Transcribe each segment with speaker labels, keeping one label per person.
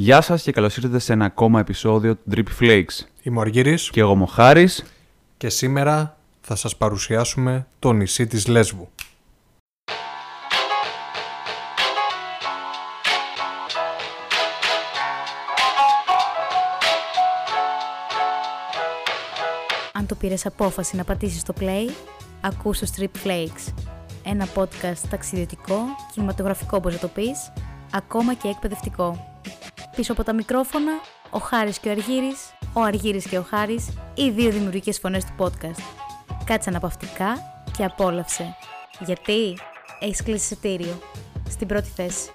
Speaker 1: Γεια σας και καλώς ήρθατε σε ένα ακόμα επεισόδιο του Drippy Flakes.
Speaker 2: Είμαι ο Αργύρης
Speaker 1: Και εγώ είμαι ο Χάρης.
Speaker 2: και σήμερα θα σας παρουσιάσουμε το νησί της Λέσβου.
Speaker 3: Αν το πήρες απόφαση να πατήσεις το play, ακούς το Strip Flakes. Ένα podcast ταξιδιωτικό, κινηματογραφικό όπως να το πεις, ακόμα και εκπαιδευτικό. Πίσω από τα μικρόφωνα, ο Χάρης και ο Αργύρης, ο Αργύρης και ο Χάρης, οι δύο δημιουργικές φωνές του podcast. Κάτσε αναπαυτικά και απόλαυσε. Γιατί; Έχεις κλείσει εισιτήριο. Στην πρώτη θέση.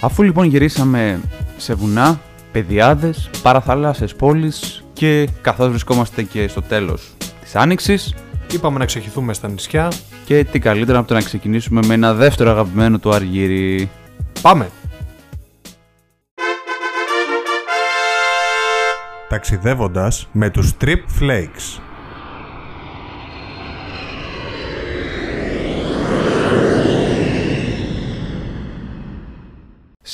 Speaker 1: Αφού λοιπόν γυρίσαμε σε βουνά, πεδιάδες, παραθάλασσες πόλεις και καθώς βρισκόμαστε και στο τέλος της Άνοιξης
Speaker 2: Είπαμε να ξεχυθούμε στα νησιά.
Speaker 1: και τι καλύτερα από το να ξεκινήσουμε με ένα δεύτερο αγαπημένο του Αργύρι.
Speaker 2: Πάμε! Ταξιδεύοντας με τους Trip Flakes.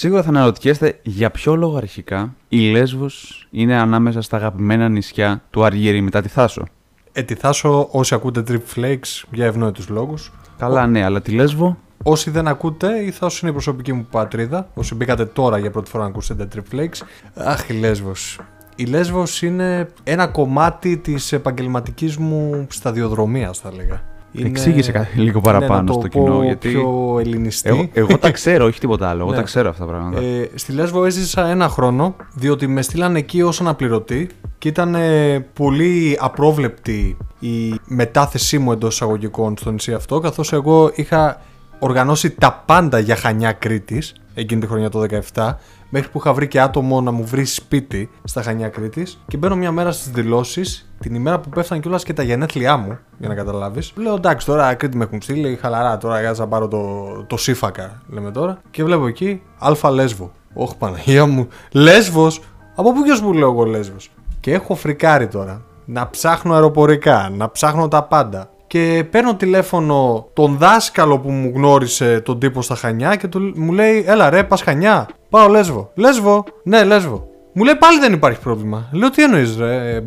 Speaker 1: Σίγουρα θα αναρωτιέστε για ποιο λόγο αρχικά η Λέσβος είναι ανάμεσα στα αγαπημένα νησιά του Αργύρι μετά τη Θάσο.
Speaker 2: Ετιθάσω όσοι ακούτε Trip Flakes για ευνόητους λόγους.
Speaker 1: Καλά ναι, αλλά τη Λέσβο;
Speaker 2: Όσοι δεν ακούτε, η Θάσος είναι η προσωπική μου πατρίδα. Όσοι μπήκατε τώρα για πρώτη φορά να ακούσετε Trip Flakes. Αχ, η Λέσβος. Η Λέσβος είναι ένα κομμάτι της επαγγελματικής μου σταδιοδρομίας, θα έλεγα. Είναι-
Speaker 1: Εξήγησε κα- λίγο
Speaker 2: είναι,
Speaker 1: παραπάνω
Speaker 2: να το
Speaker 1: στο
Speaker 2: πω
Speaker 1: κοινό, γιατί
Speaker 2: πιο ελληνιστή.
Speaker 1: εγώ, εγώ τα ξέρω, όχι τίποτα άλλο. Εγώ
Speaker 2: Ναι.
Speaker 1: τα ξέρω αυτά τα πράγματα.
Speaker 2: Ε, στη Λέσβο έζησα ένα χρόνο, διότι με στείλαν εκεί ως αναπληρωτή και ήταν ε, πολύ απρόβλεπτη η μετάθεσή μου εντός εισαγωγικών στο νησί αυτό, καθώς εγώ είχα οργανώσει τα πάντα για Χανιά Κρήτης, εκείνη τη χρονιά το 17, μέχρι που είχα βρει και άτομο να μου βρει σπίτι στα Χανιά Κρήτης και μπαίνω μια μέρα στις δηλώσεις, την ημέρα που πέφτανε κιόλας και τα γενέθλιά μου, για να καταλάβεις. Λέω εντάξει τώρα Κρήτη με έχουν στείλει, χαλαρά τώρα κάτσα να πάρω το, το σύφακα, λέμε τώρα. Και βλέπω εκεί Αλφα Λέσβο. Όχι Παναγία μου, Λέσβος, από πού ποιος μου λέω εγώ Λέσβος; Και έχω φρικάρει τώρα. Να ψάχνω αεροπορικά, να ψάχνω τα πάντα. Και παίρνω τηλέφωνο τον δάσκαλο που μου γνώρισε τον τύπο στα Χανιά και του, μου λέει: Έλα ρε, πας Χανιά. Πάω Λέσβο. Λέσβο, ναι, Λέσβο. Μου λέει πάλι δεν υπάρχει πρόβλημα. Λέω: Τι εννοείς, ρε,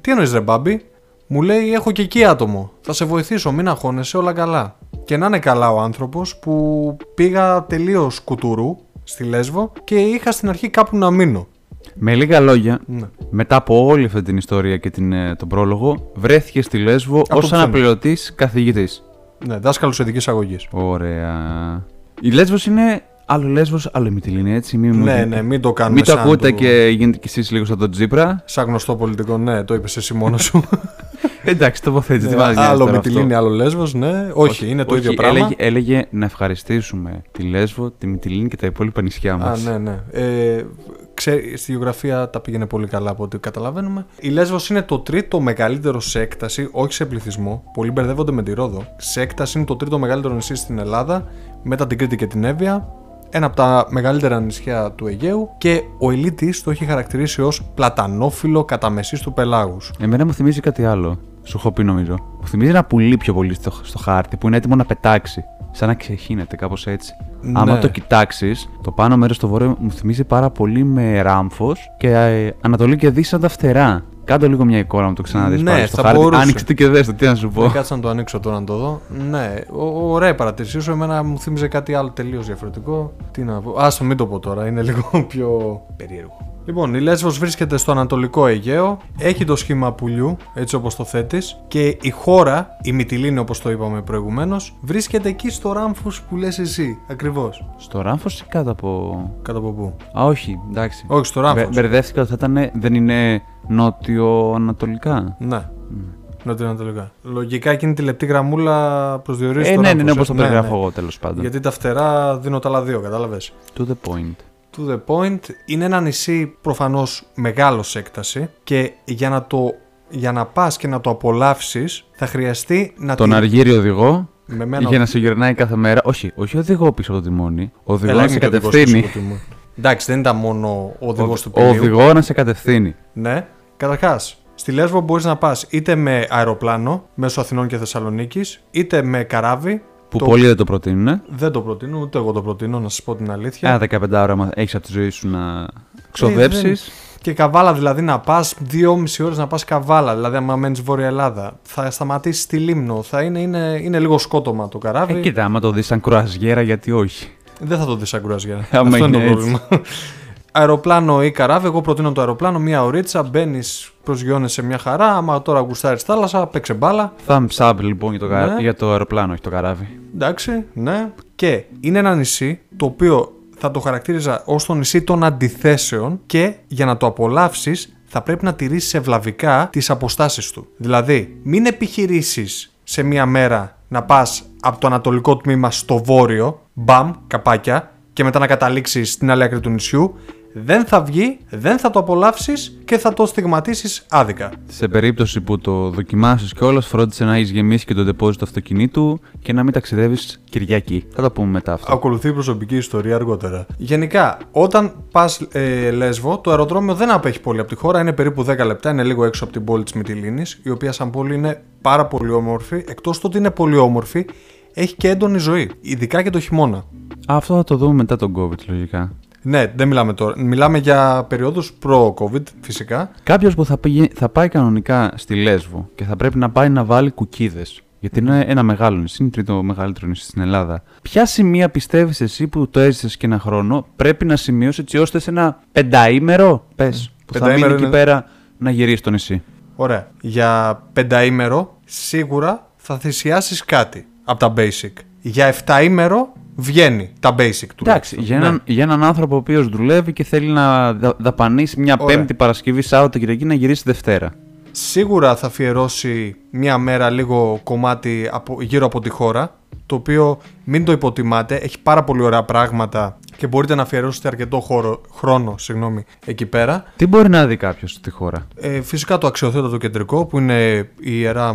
Speaker 2: τι εννοείς, ρε, Μπάμπη. Μου λέει: Έχω και εκεί άτομο. Θα σε βοηθήσω, μην αγχώνεσαι, όλα καλά. Και να είναι καλά ο άνθρωπος που πήγα τελείως κουτουρού στη Λέσβο και είχα στην αρχή κάπου να μείνω.
Speaker 1: Με λίγα λόγια,
Speaker 2: Ναι.
Speaker 1: μετά από όλη αυτή την ιστορία και την, ε, τον πρόλογο, βρέθηκε στη Λέσβο
Speaker 2: το
Speaker 1: ως
Speaker 2: ψώνι.
Speaker 1: αναπληρωτής καθηγητής.
Speaker 2: Ναι, δάσκαλος ειδικής αγωγής.
Speaker 1: Ωραία. Η Λέσβος είναι άλλο Λέσβος, άλλο η Μυτιλίνη, έτσι. Μην, μου-
Speaker 2: Ναι, ναι, μην το κάνουμε.
Speaker 1: μην το
Speaker 2: σαν
Speaker 1: ακούτε
Speaker 2: το-
Speaker 1: και γίνετε κι εσείς λίγο σαν τον Τζίπρα.
Speaker 2: Σαν γνωστό πολιτικό, ναι, το είπες εσύ μόνος σου.
Speaker 1: Εντάξει, τοποθέτηση. τι μας νοιάζει
Speaker 2: Ε, άλλο
Speaker 1: τώρα
Speaker 2: με
Speaker 1: αυτό.
Speaker 2: τη λίνη, άλλο Λέσβος, ναι. Όχι, είναι το
Speaker 1: όχι,
Speaker 2: ίδιο πράγμα.
Speaker 1: Έλεγε, έλεγε να ευχαριστήσουμε τη Λέσβο, τη Μυτιλίνη και τα υπόλοιπα νησιά
Speaker 2: Α,
Speaker 1: μας.
Speaker 2: ναι, ναι. Ε, ξέρει, στη γεωγραφία τα πήγαινε πολύ καλά από ό,τι καταλαβαίνουμε. Η Λέσβος είναι το τρίτο μεγαλύτερο σε έκταση, όχι σε πληθυσμό. Πολλοί μπερδεύονται με τη Ρόδο. Σε έκταση είναι το τρίτο μεγαλύτερο νησί στην Ελλάδα, μετά την Κρήτη και την Εύβοια. Ένα από τα μεγαλύτερα νησιά του Αιγαίου και ο Ελίτης το έχει χαρακτηρίσει ως πλατανόφιλο κατά μεσής του πελάγους.
Speaker 1: Εμένα μου θυμίζει κάτι άλλο. Σου έχω πει νομίζω. Μου θυμίζει ένα πουλί πιο πολύ στο, στο χάρτη που είναι έτοιμο να πετάξει. Σαν να ξεχύνεται, κάπως έτσι.
Speaker 2: Ναι.
Speaker 1: Άμα το κοιτάξεις, το πάνω μέρος στο βόρειο μου θυμίζει πάρα πολύ με ράμφος και ε, Ανατολή και Δύση σαν τα φτερά. Κάντο λίγο μια εικόνα μου το ξαναδείς
Speaker 2: Ναι,
Speaker 1: πάλι στο
Speaker 2: θα
Speaker 1: χάρτη.
Speaker 2: μπορούσε.
Speaker 1: Άνοιξε το και δες το, τι να σου πω.
Speaker 2: Δεν κάτσα να το ανοίξω τώρα να το δω. Ναι, ο- ωραία η παρατήρησή σου. Εμένα μου θύμιζε κάτι άλλο τελείως διαφορετικό. Τι να πω. Άστο, μην το πω τώρα. Είναι λίγο πιο περίεργο. Λοιπόν, η Λέσβος βρίσκεται στο Ανατολικό Αιγαίο. Έχει το σχήμα πουλιού, έτσι όπως το θέτεις. Και η χώρα, η Μυτιλίνη όπως το είπαμε προηγουμένως, βρίσκεται εκεί στο ράμφος που λες εσύ. Ακριβώς.
Speaker 1: Στο ράμφο ή κάτω από.
Speaker 2: Κάτω από πού;
Speaker 1: Α, όχι, εντάξει.
Speaker 2: Όχι, στο ράμφος.
Speaker 1: Μπε- Μπερδεύτηκα ότι θα ήταν. Δεν είναι νότιο-ανατολικά.
Speaker 2: Ναι. Νοτιοανατολικά. Λογικά εκείνη τη λεπτή γραμμούλα προσδιορίζει
Speaker 1: Ε,
Speaker 2: το
Speaker 1: ναι, ναι,
Speaker 2: ράμφος,
Speaker 1: ναι,
Speaker 2: ε.
Speaker 1: όπω το περιγράφω εγώ τέλος πάντων.
Speaker 2: Γιατί τα φτερά δίνω τα άλλα δύο, κατάλαβες;
Speaker 1: To the point.
Speaker 2: To the point, είναι ένα νησί προφανώς μεγάλος σε έκταση και για να το για να πας και να το απολαύσεις θα χρειαστεί να
Speaker 1: Τον
Speaker 2: τη-
Speaker 1: αργύριο οδηγό
Speaker 2: με μένα...
Speaker 1: για να σε γυρνάει κάθε μέρα. Όχι, όχι οδηγό πίσω από το τιμόνι. Οδηγός
Speaker 2: Έλα,
Speaker 1: να σε
Speaker 2: είμαι και οδηγός
Speaker 1: κατευθύνει.
Speaker 2: πίσω από τη μου. Εντάξει, δεν ήταν μόνο ο οδηγός του
Speaker 1: Ο
Speaker 2: πλοίου.
Speaker 1: οδηγό να σε κατευθύνει.
Speaker 2: Ναι. Καταρχάς, Στη Λέσβο μπορείς να πας είτε με αεροπλάνο μέσω Αθηνών και Θεσσαλονίκης, είτε με καράβι.
Speaker 1: Που
Speaker 2: το-
Speaker 1: πολλοί δεν το προτείνουν.
Speaker 2: Δεν το προτείνω, ούτε εγώ το προτείνω, να σας πω την αλήθεια.
Speaker 1: Ένα 15 ώρα έχεις από τη ζωή σου να ξοδέψεις.
Speaker 2: Και καβάλα δηλαδή να πας 2,5 ώρες να πας καβάλα. Δηλαδή, άμα μένεις Βόρεια Ελλάδα, θα σταματήσεις στη Λίμνο. Θα είναι, είναι, είναι λίγο σκότωμα το καράβι.
Speaker 1: Ε, κοίτα, άμα το δεις σαν κρουαζιέρα, γιατί όχι;
Speaker 2: Δεν θα το δεις σαν κρουαζιέρα.
Speaker 1: Άμα
Speaker 2: Αυτό είναι το
Speaker 1: είναι
Speaker 2: πρόβλημα. Αεροπλάνο ή καράβι, εγώ προτείνω το αεροπλάνο, μία ωρίτσα, μπαίνεις, προσγειώνεσαι μια χαρά. Άμα τώρα γουστάρεις θάλασσα, παίξε μπάλα.
Speaker 1: Thumbs up λοιπόν για το, κα-
Speaker 2: Ναι.
Speaker 1: για το αεροπλάνο, όχι το καράβι.
Speaker 2: Εντάξει, ναι. Και είναι ένα νησί το οποίο θα το χαρακτήριζα ως το νησί των αντιθέσεων και για να το απολαύσεις θα πρέπει να τηρήσεις ευλαβικά τις αποστάσεις του. Δηλαδή, μην επιχειρήσεις σε μία μέρα να πας από το ανατολικό τμήμα στο βόρειο, μπαμ, καπάκια, και μετά να καταλήξεις στην άλλη άκρη του νησιού. Δεν θα βγει, δεν θα το απολαύσεις και θα το στιγματίσεις άδικα.
Speaker 1: Σε περίπτωση που το δοκιμάσεις κιόλα, φρόντισε να έχεις γεμίσει και το ντεπόζιτο του αυτοκινήτου και να μην ταξιδεύεις Κυριακή. Θα το πούμε μετά αυτό.
Speaker 2: Ακολουθεί η προσωπική ιστορία αργότερα. Γενικά, όταν πας ε, Λέσβο, το αεροδρόμιο δεν απέχει πολύ από τη χώρα, είναι περίπου 10 λεπτά, είναι λίγο έξω από την πόλη της Μυτιλίνης, η οποία σαν πόλη είναι πάρα πολύ όμορφη. Εκτός το ότι είναι πολύ όμορφη, έχει και έντονη ζωή, ειδικά και το χειμώνα.
Speaker 1: Α, αυτό θα το δούμε μετά τον COVID, λογικά.
Speaker 2: Ναι, δεν μιλάμε τώρα. Μιλάμε για περιόδους προ-COVID φυσικά.
Speaker 1: Κάποιος που θα, πήγε, θα πάει κανονικά στη Λέσβο και θα πρέπει να πάει να βάλει κουκίδες. Γιατί είναι ένα μεγάλο νησί, είναι τρίτο μεγαλύτερο νησί στην Ελλάδα. Ποια σημεία πιστεύεις εσύ που το έζησες και ένα χρόνο πρέπει να σημειώσει έτσι ώστε σε ένα πενταήμερο, πες, που θα μείνει
Speaker 2: Πενταήμερο
Speaker 1: εκεί
Speaker 2: είναι-
Speaker 1: πέρα να γυρίσει στο νησί.
Speaker 2: Ωραία. Για πενταήμερο σίγουρα θα θυσιάσεις κάτι από τα basic. Για εφταήμερο βγαίνει τα basic του.
Speaker 1: Εντάξει, για έναν,
Speaker 2: Ναι.
Speaker 1: για έναν άνθρωπο ο οποίος δουλεύει και θέλει να δα- δαπανίσει μια
Speaker 2: Ωραία.
Speaker 1: Πέμπτη Παρασκευή Σάββατο Κυριακή να γυρίσει Δευτέρα.
Speaker 2: Σίγουρα θα αφιερώσει μια μέρα λίγο κομμάτι από, γύρω από τη χώρα, το οποίο μην το υποτιμάτε, έχει πάρα πολύ ωραία πράγματα και μπορείτε να αφιερώσετε αρκετό χώρο, χρόνο συγγνώμη, εκεί πέρα.
Speaker 1: Τι μπορεί να δει κάποιος στη χώρα;
Speaker 2: Ε, φυσικά το αξιοθέατο κεντρικό που είναι η ιερά,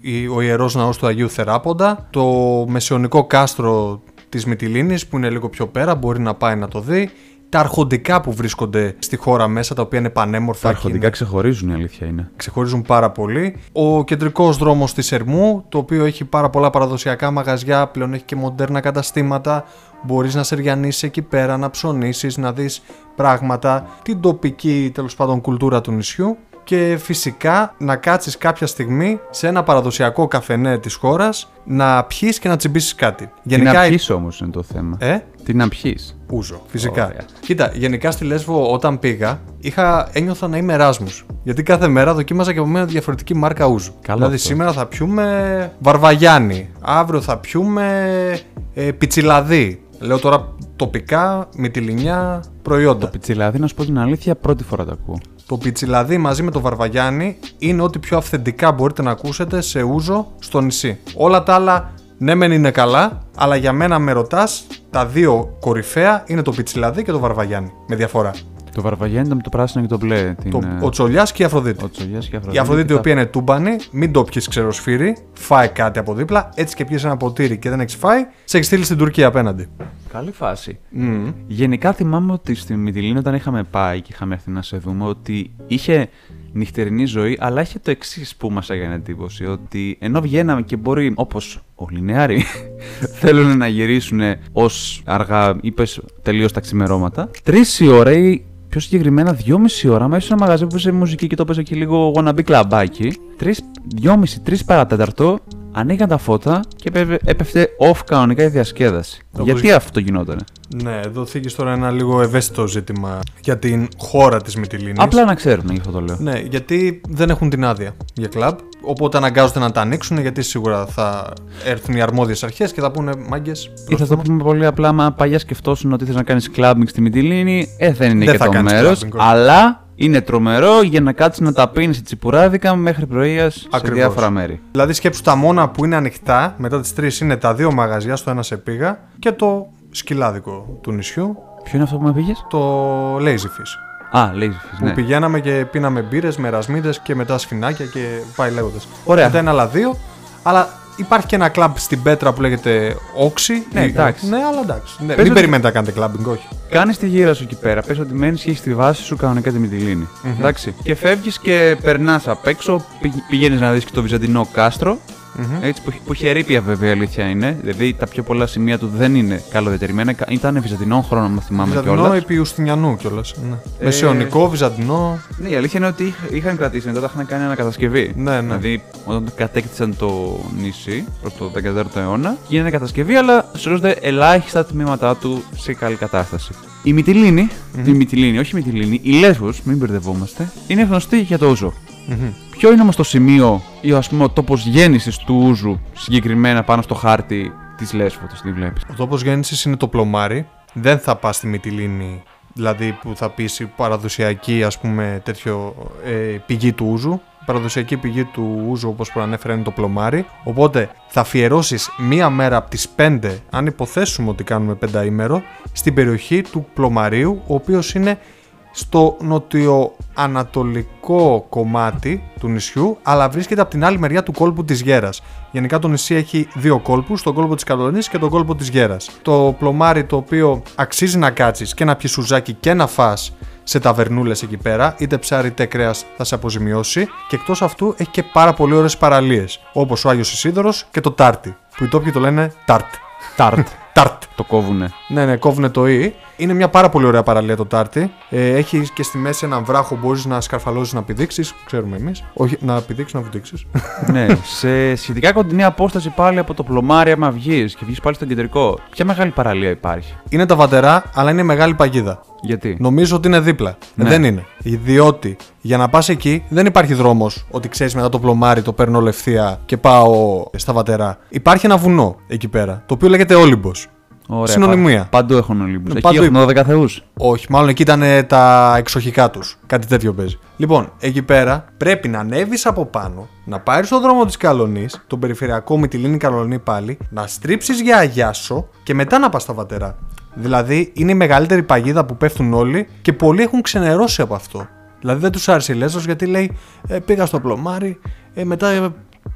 Speaker 2: η- ο ιερός ναός του Αγίου Θεράποντα, το μεσαιωνικό κάστρο της Μυτιλίνης που είναι λίγο πιο πέρα, μπορεί να πάει να το δει. Τα αρχοντικά που βρίσκονται στη χώρα μέσα, τα οποία είναι πανέμορφα.
Speaker 1: Τα
Speaker 2: και
Speaker 1: αρχοντικά
Speaker 2: είναι-
Speaker 1: ξεχωρίζουν, η αλήθεια είναι.
Speaker 2: ξεχωρίζουν πάρα πολύ. Ο κεντρικός δρόμος της Ερμού, το οποίο έχει πάρα πολλά παραδοσιακά μαγαζιά, πλέον έχει και μοντέρνα καταστήματα. Μπορείς να σεριανίσεις εκεί πέρα, να ψωνίσεις, να δεις πράγματα, την τοπική τέλος πάντων κουλτούρα του νησιού και φυσικά να κάτσεις κάποια στιγμή σε ένα παραδοσιακό καφενέ της χώρας να πιείς και να τσιμπήσεις κάτι.
Speaker 1: Τι να πιεις όμως είναι το θέμα.
Speaker 2: Ε,
Speaker 1: Τι να πιεις.
Speaker 2: Ούζο, φυσικά.
Speaker 1: Ωραία.
Speaker 2: Κοίτα, γενικά στη Λέσβο όταν πήγα, είχα, ένιωθα να είμαι Εράσμους. Γιατί κάθε μέρα δοκίμαζα και από μια διαφορετική μάρκα ούζου.
Speaker 1: Καλό
Speaker 2: δηλαδή
Speaker 1: αυτό.
Speaker 2: σήμερα θα πιούμε βαρβαγιάννη, αύριο θα πιούμε ε, πιτσιλαδί. Λέω τώρα τοπικά, μυτιλινιά προϊόντα.
Speaker 1: Το πιτσιλάδι, να σου πω την αλήθεια, πρώτη φορά το ακούω.
Speaker 2: Το πιτσιλαδί μαζί με το βαρβαγιάννη είναι ό,τι πιο αυθεντικά μπορείτε να ακούσετε σε ούζο στο νησί. Όλα τα άλλα ναι μεν είναι καλά, αλλά για μένα με ρωτάς, τα δύο κορυφαία είναι το πιτσιλαδί και το βαρβαγιάννη. Με διαφορά.
Speaker 1: Το βαρβαγιάνι ήταν με το πράσινο και το μπλε. Την,
Speaker 2: Το,
Speaker 1: ε,
Speaker 2: ο Τσολιάς και η Αφροδίτη.
Speaker 1: ο Τσογιάς και η
Speaker 2: Η
Speaker 1: Αφροδίτη.
Speaker 2: Αφροδίτη η
Speaker 1: τα-
Speaker 2: οποία είναι τούμπανη, μην το πιεις ξεροσφύρι, φάει κάτι από δίπλα, έτσι και πιεις ένα ποτήρι και δεν έχεις φάει, σε έχεις στείλει στην Τουρκία απέναντι.
Speaker 1: Καλή φάση.
Speaker 2: Μμμ.
Speaker 1: Γενικά θυμάμαι ότι στη Μυτιλίνη όταν είχαμε πάει και είχαμε έρθει να σε δούμε ότι είχε νυχτερινή ζωή, αλλά είχε το εξής που μας έκανε εντύπωση. Ότι ενώ βγαίναμε και μπορεί, όπως όλοι οι νεάροι, θέλουν να γυρίσουν ως αργά, είπες τελείως τα ξημερώματα, τρεις η ώρα ή πιο συγκεκριμένα δυόμιση ώρα μέσα σε ένα μαγαζί που παίζει μουσική και το παίζει και λίγο wannabe κλαμπάκι. Τρεις, δυόμιση, τρεις παρατέταρτο, ανοίγαν τα φώτα και έπε- έπεφτε off κανονικά η διασκέδαση.
Speaker 2: Όπως-
Speaker 1: Γιατί αυτό γινότανε;
Speaker 2: Ναι, εδώ θίγεις τώρα ένα λίγο ευαίσθητο ζήτημα για την χώρα της Μυτιλίνης.
Speaker 1: Απλά να ξέρουν, γι' αυτό το λέω.
Speaker 2: Ναι, γιατί δεν έχουν την άδεια για κλαμπ. Οπότε αναγκάζονται να τα ανοίξουν γιατί σίγουρα θα έρθουν οι αρμόδιες αρχές και θα πούνε μάγκες.
Speaker 1: Ή θα το πούμε πολύ απλά, άμα παλιά σκεφτόσουν ότι θες να κάνεις κλαμπινγκ στη Μυτιλίνη, ε, δεν είναι
Speaker 2: Δεν
Speaker 1: και
Speaker 2: θα
Speaker 1: το
Speaker 2: κάνεις
Speaker 1: μέρος.
Speaker 2: clubbing, όχι.
Speaker 1: Αλλά είναι τρομερό για να κάτσεις να τα πίνεις τσιπουράδικα μέχρι πρωίας σε
Speaker 2: Ακριβώς.
Speaker 1: διάφορα μέρη.
Speaker 2: Δηλαδή σκέψου τα μόνα που είναι ανοιχτά μετά τις 3 είναι τα δύο μαγαζιά, στο ένα σε πήγα και το σκυλάδικο του νησιού,
Speaker 1: Ποιο είναι αυτό που με πήγες;
Speaker 2: το Lazy Fish.
Speaker 1: Α, λέει Fish,
Speaker 2: Που
Speaker 1: ναι.
Speaker 2: πηγαίναμε και πίναμε μπύρες με ρασμίδες και μετά σφινάκια και πάει λέγοντας.
Speaker 1: Ωραία.
Speaker 2: Μετά είναι άλλα δύο. Αλλά Υπάρχει και ένα κλαμπ στην Πέτρα που λέγεται Όξι.
Speaker 1: Ναι, εντάξει.
Speaker 2: Ναι, αλλά εντάξει. Ναι,
Speaker 1: Πες
Speaker 2: μην
Speaker 1: ότι-
Speaker 2: περιμένετε να κάνετε κλαμπινγκ, όχι.
Speaker 1: Κάνεις τη γύρα σου εκεί πέρα. Πες ότι μένεις και έχεις τη βάση σου κανονικά τη μυτιλίνη. Εντάξει. Και φεύγεις και περνάς απ' έξω, πηγαίνεις να δεις και το βυζαντινό κάστρο. Έτσι, που, που είχε ρήπια βέβαια η αλήθεια είναι. Δηλαδή τα πιο πολλά σημεία του δεν είναι καλοδιατηρημένα. Ήταν βυζαντινών χρόνων, αν θυμάμαι
Speaker 2: Βυζαντινό
Speaker 1: κιόλας.
Speaker 2: επί Ιουστινιανού κιόλας. Ναι.
Speaker 1: Ε,
Speaker 2: Μεσαιωνικό, Βυζαντινό.
Speaker 1: Ναι, η αλήθεια είναι ότι είχ- είχαν κρατήσει μετά τα είχαν κάνει ανακατασκευή.
Speaker 2: Ναι, ναι.
Speaker 1: Δηλαδή, όταν κατέκτησαν το νησί προς το 14ο αιώνα, γίνεται κατασκευή, αλλά σωρίζονται ελάχιστα τμήματά του σε καλή κατάσταση. Η μυτιλίνη, η μυτιλίνη, όχι η μυτιλίνη, η Λέσβος, μην μπερδευόμαστε, είναι γνωστή για το ούζο. Ποιο είναι όμως το σημείο ή ας πούμε ο τόπος γέννησης του ούζου συγκεκριμένα πάνω στο χάρτη της Λέσβο, της βλέπει.
Speaker 2: Ο τόπος γέννησης είναι το πλωμάρι. Δεν θα πας στη Μυτιλίνη, δηλαδή που θα πεις η παραδοσιακή ας πούμε τέτοιο ε, πηγή του ούζου. Η παραδοσιακή πηγή του ούζου, όπως προανέφερα, είναι το πλωμάρι. Οπότε θα αφιερώσεις μία μέρα από τις 5, αν υποθέσουμε ότι κάνουμε πενταήμερο, στην περιοχή του πλωμαρίου, ο οποίος είναι στο νοτιοανατολικό κομμάτι του νησιού, αλλά βρίσκεται από την άλλη μεριά του κόλπου της Γέρας. Γενικά το νησί έχει δύο κόλπους, τον κόλπο της Καλονής και τον κόλπο της Γέρας. Το πλωμάρι το οποίο αξίζει να κάτσεις και να πιεις σουζάκι και να φας σε ταβερνούλες εκεί πέρα, είτε ψάρι είτε κρέας θα σε αποζημιώσει και εκτός αυτού έχει και πάρα πολύ ωραίες παραλίες, όπως ο Άγιος Ισίδωρος και το Τάρτι, που οι τόπιοι το λένε Τάρτ.
Speaker 1: Τάρτ.
Speaker 2: Τάρτ.
Speaker 1: το κόβουνε.
Speaker 2: Ναι, ναι, κόβουνε το Ι. Είναι μια πάρα πολύ ωραία παραλία το Τάρτι. Ε, έχει και στη μέση έναν βράχο που μπορείς να σκαρφαλώσεις να πηδήξεις. Ξέρουμε εμείς. Όχι, να πηδήξεις, να βουτήξεις.
Speaker 1: ναι, σε σχετικά κοντινή απόσταση πάλι από το πλωμάρι, άμα βγεις και βγεις πάλι στο κεντρικό, ποια μεγάλη παραλία υπάρχει;
Speaker 2: είναι τα βατερά, αλλά είναι μεγάλη παγίδα.
Speaker 1: Γιατί;
Speaker 2: Νομίζω ότι είναι δίπλα.
Speaker 1: Ναι.
Speaker 2: Δεν είναι. Διότι για να πας εκεί δεν υπάρχει δρόμος ότι ξέρεις μετά το πλωμάρι το παίρνω όλο ευθεία και πάω στα βατερά. Υπάρχει ένα βουνό εκεί πέρα, το οποίο λέγεται Όλυμπος.
Speaker 1: Ωραία,
Speaker 2: Συνωνυμία.
Speaker 1: πα- Παντού έχουν Ολύμπου.
Speaker 2: Ναι,
Speaker 1: Εκεί
Speaker 2: παντού
Speaker 1: έχουν 12 θεούς.
Speaker 2: Όχι, μάλλον εκεί ήταν ε, τα εξοχικά τους. Κάτι τέτοιο παίζει. Λοιπόν, εκεί πέρα πρέπει να ανέβεις από πάνω, να πάρεις τον δρόμο της Καλονής, τον περιφερειακό με τη Λίνη Καλονή πάλι, να στρίψεις για Αγιάσο και μετά να πας στα βατερά. Δηλαδή είναι η μεγαλύτερη παγίδα που πέφτουν όλοι και πολλοί έχουν ξενερώσει από αυτό. Δηλαδή δεν τους άρεσε η Λέσβος γιατί λέει ε, πήγα στο πλωμάρι, ε, μετά ε,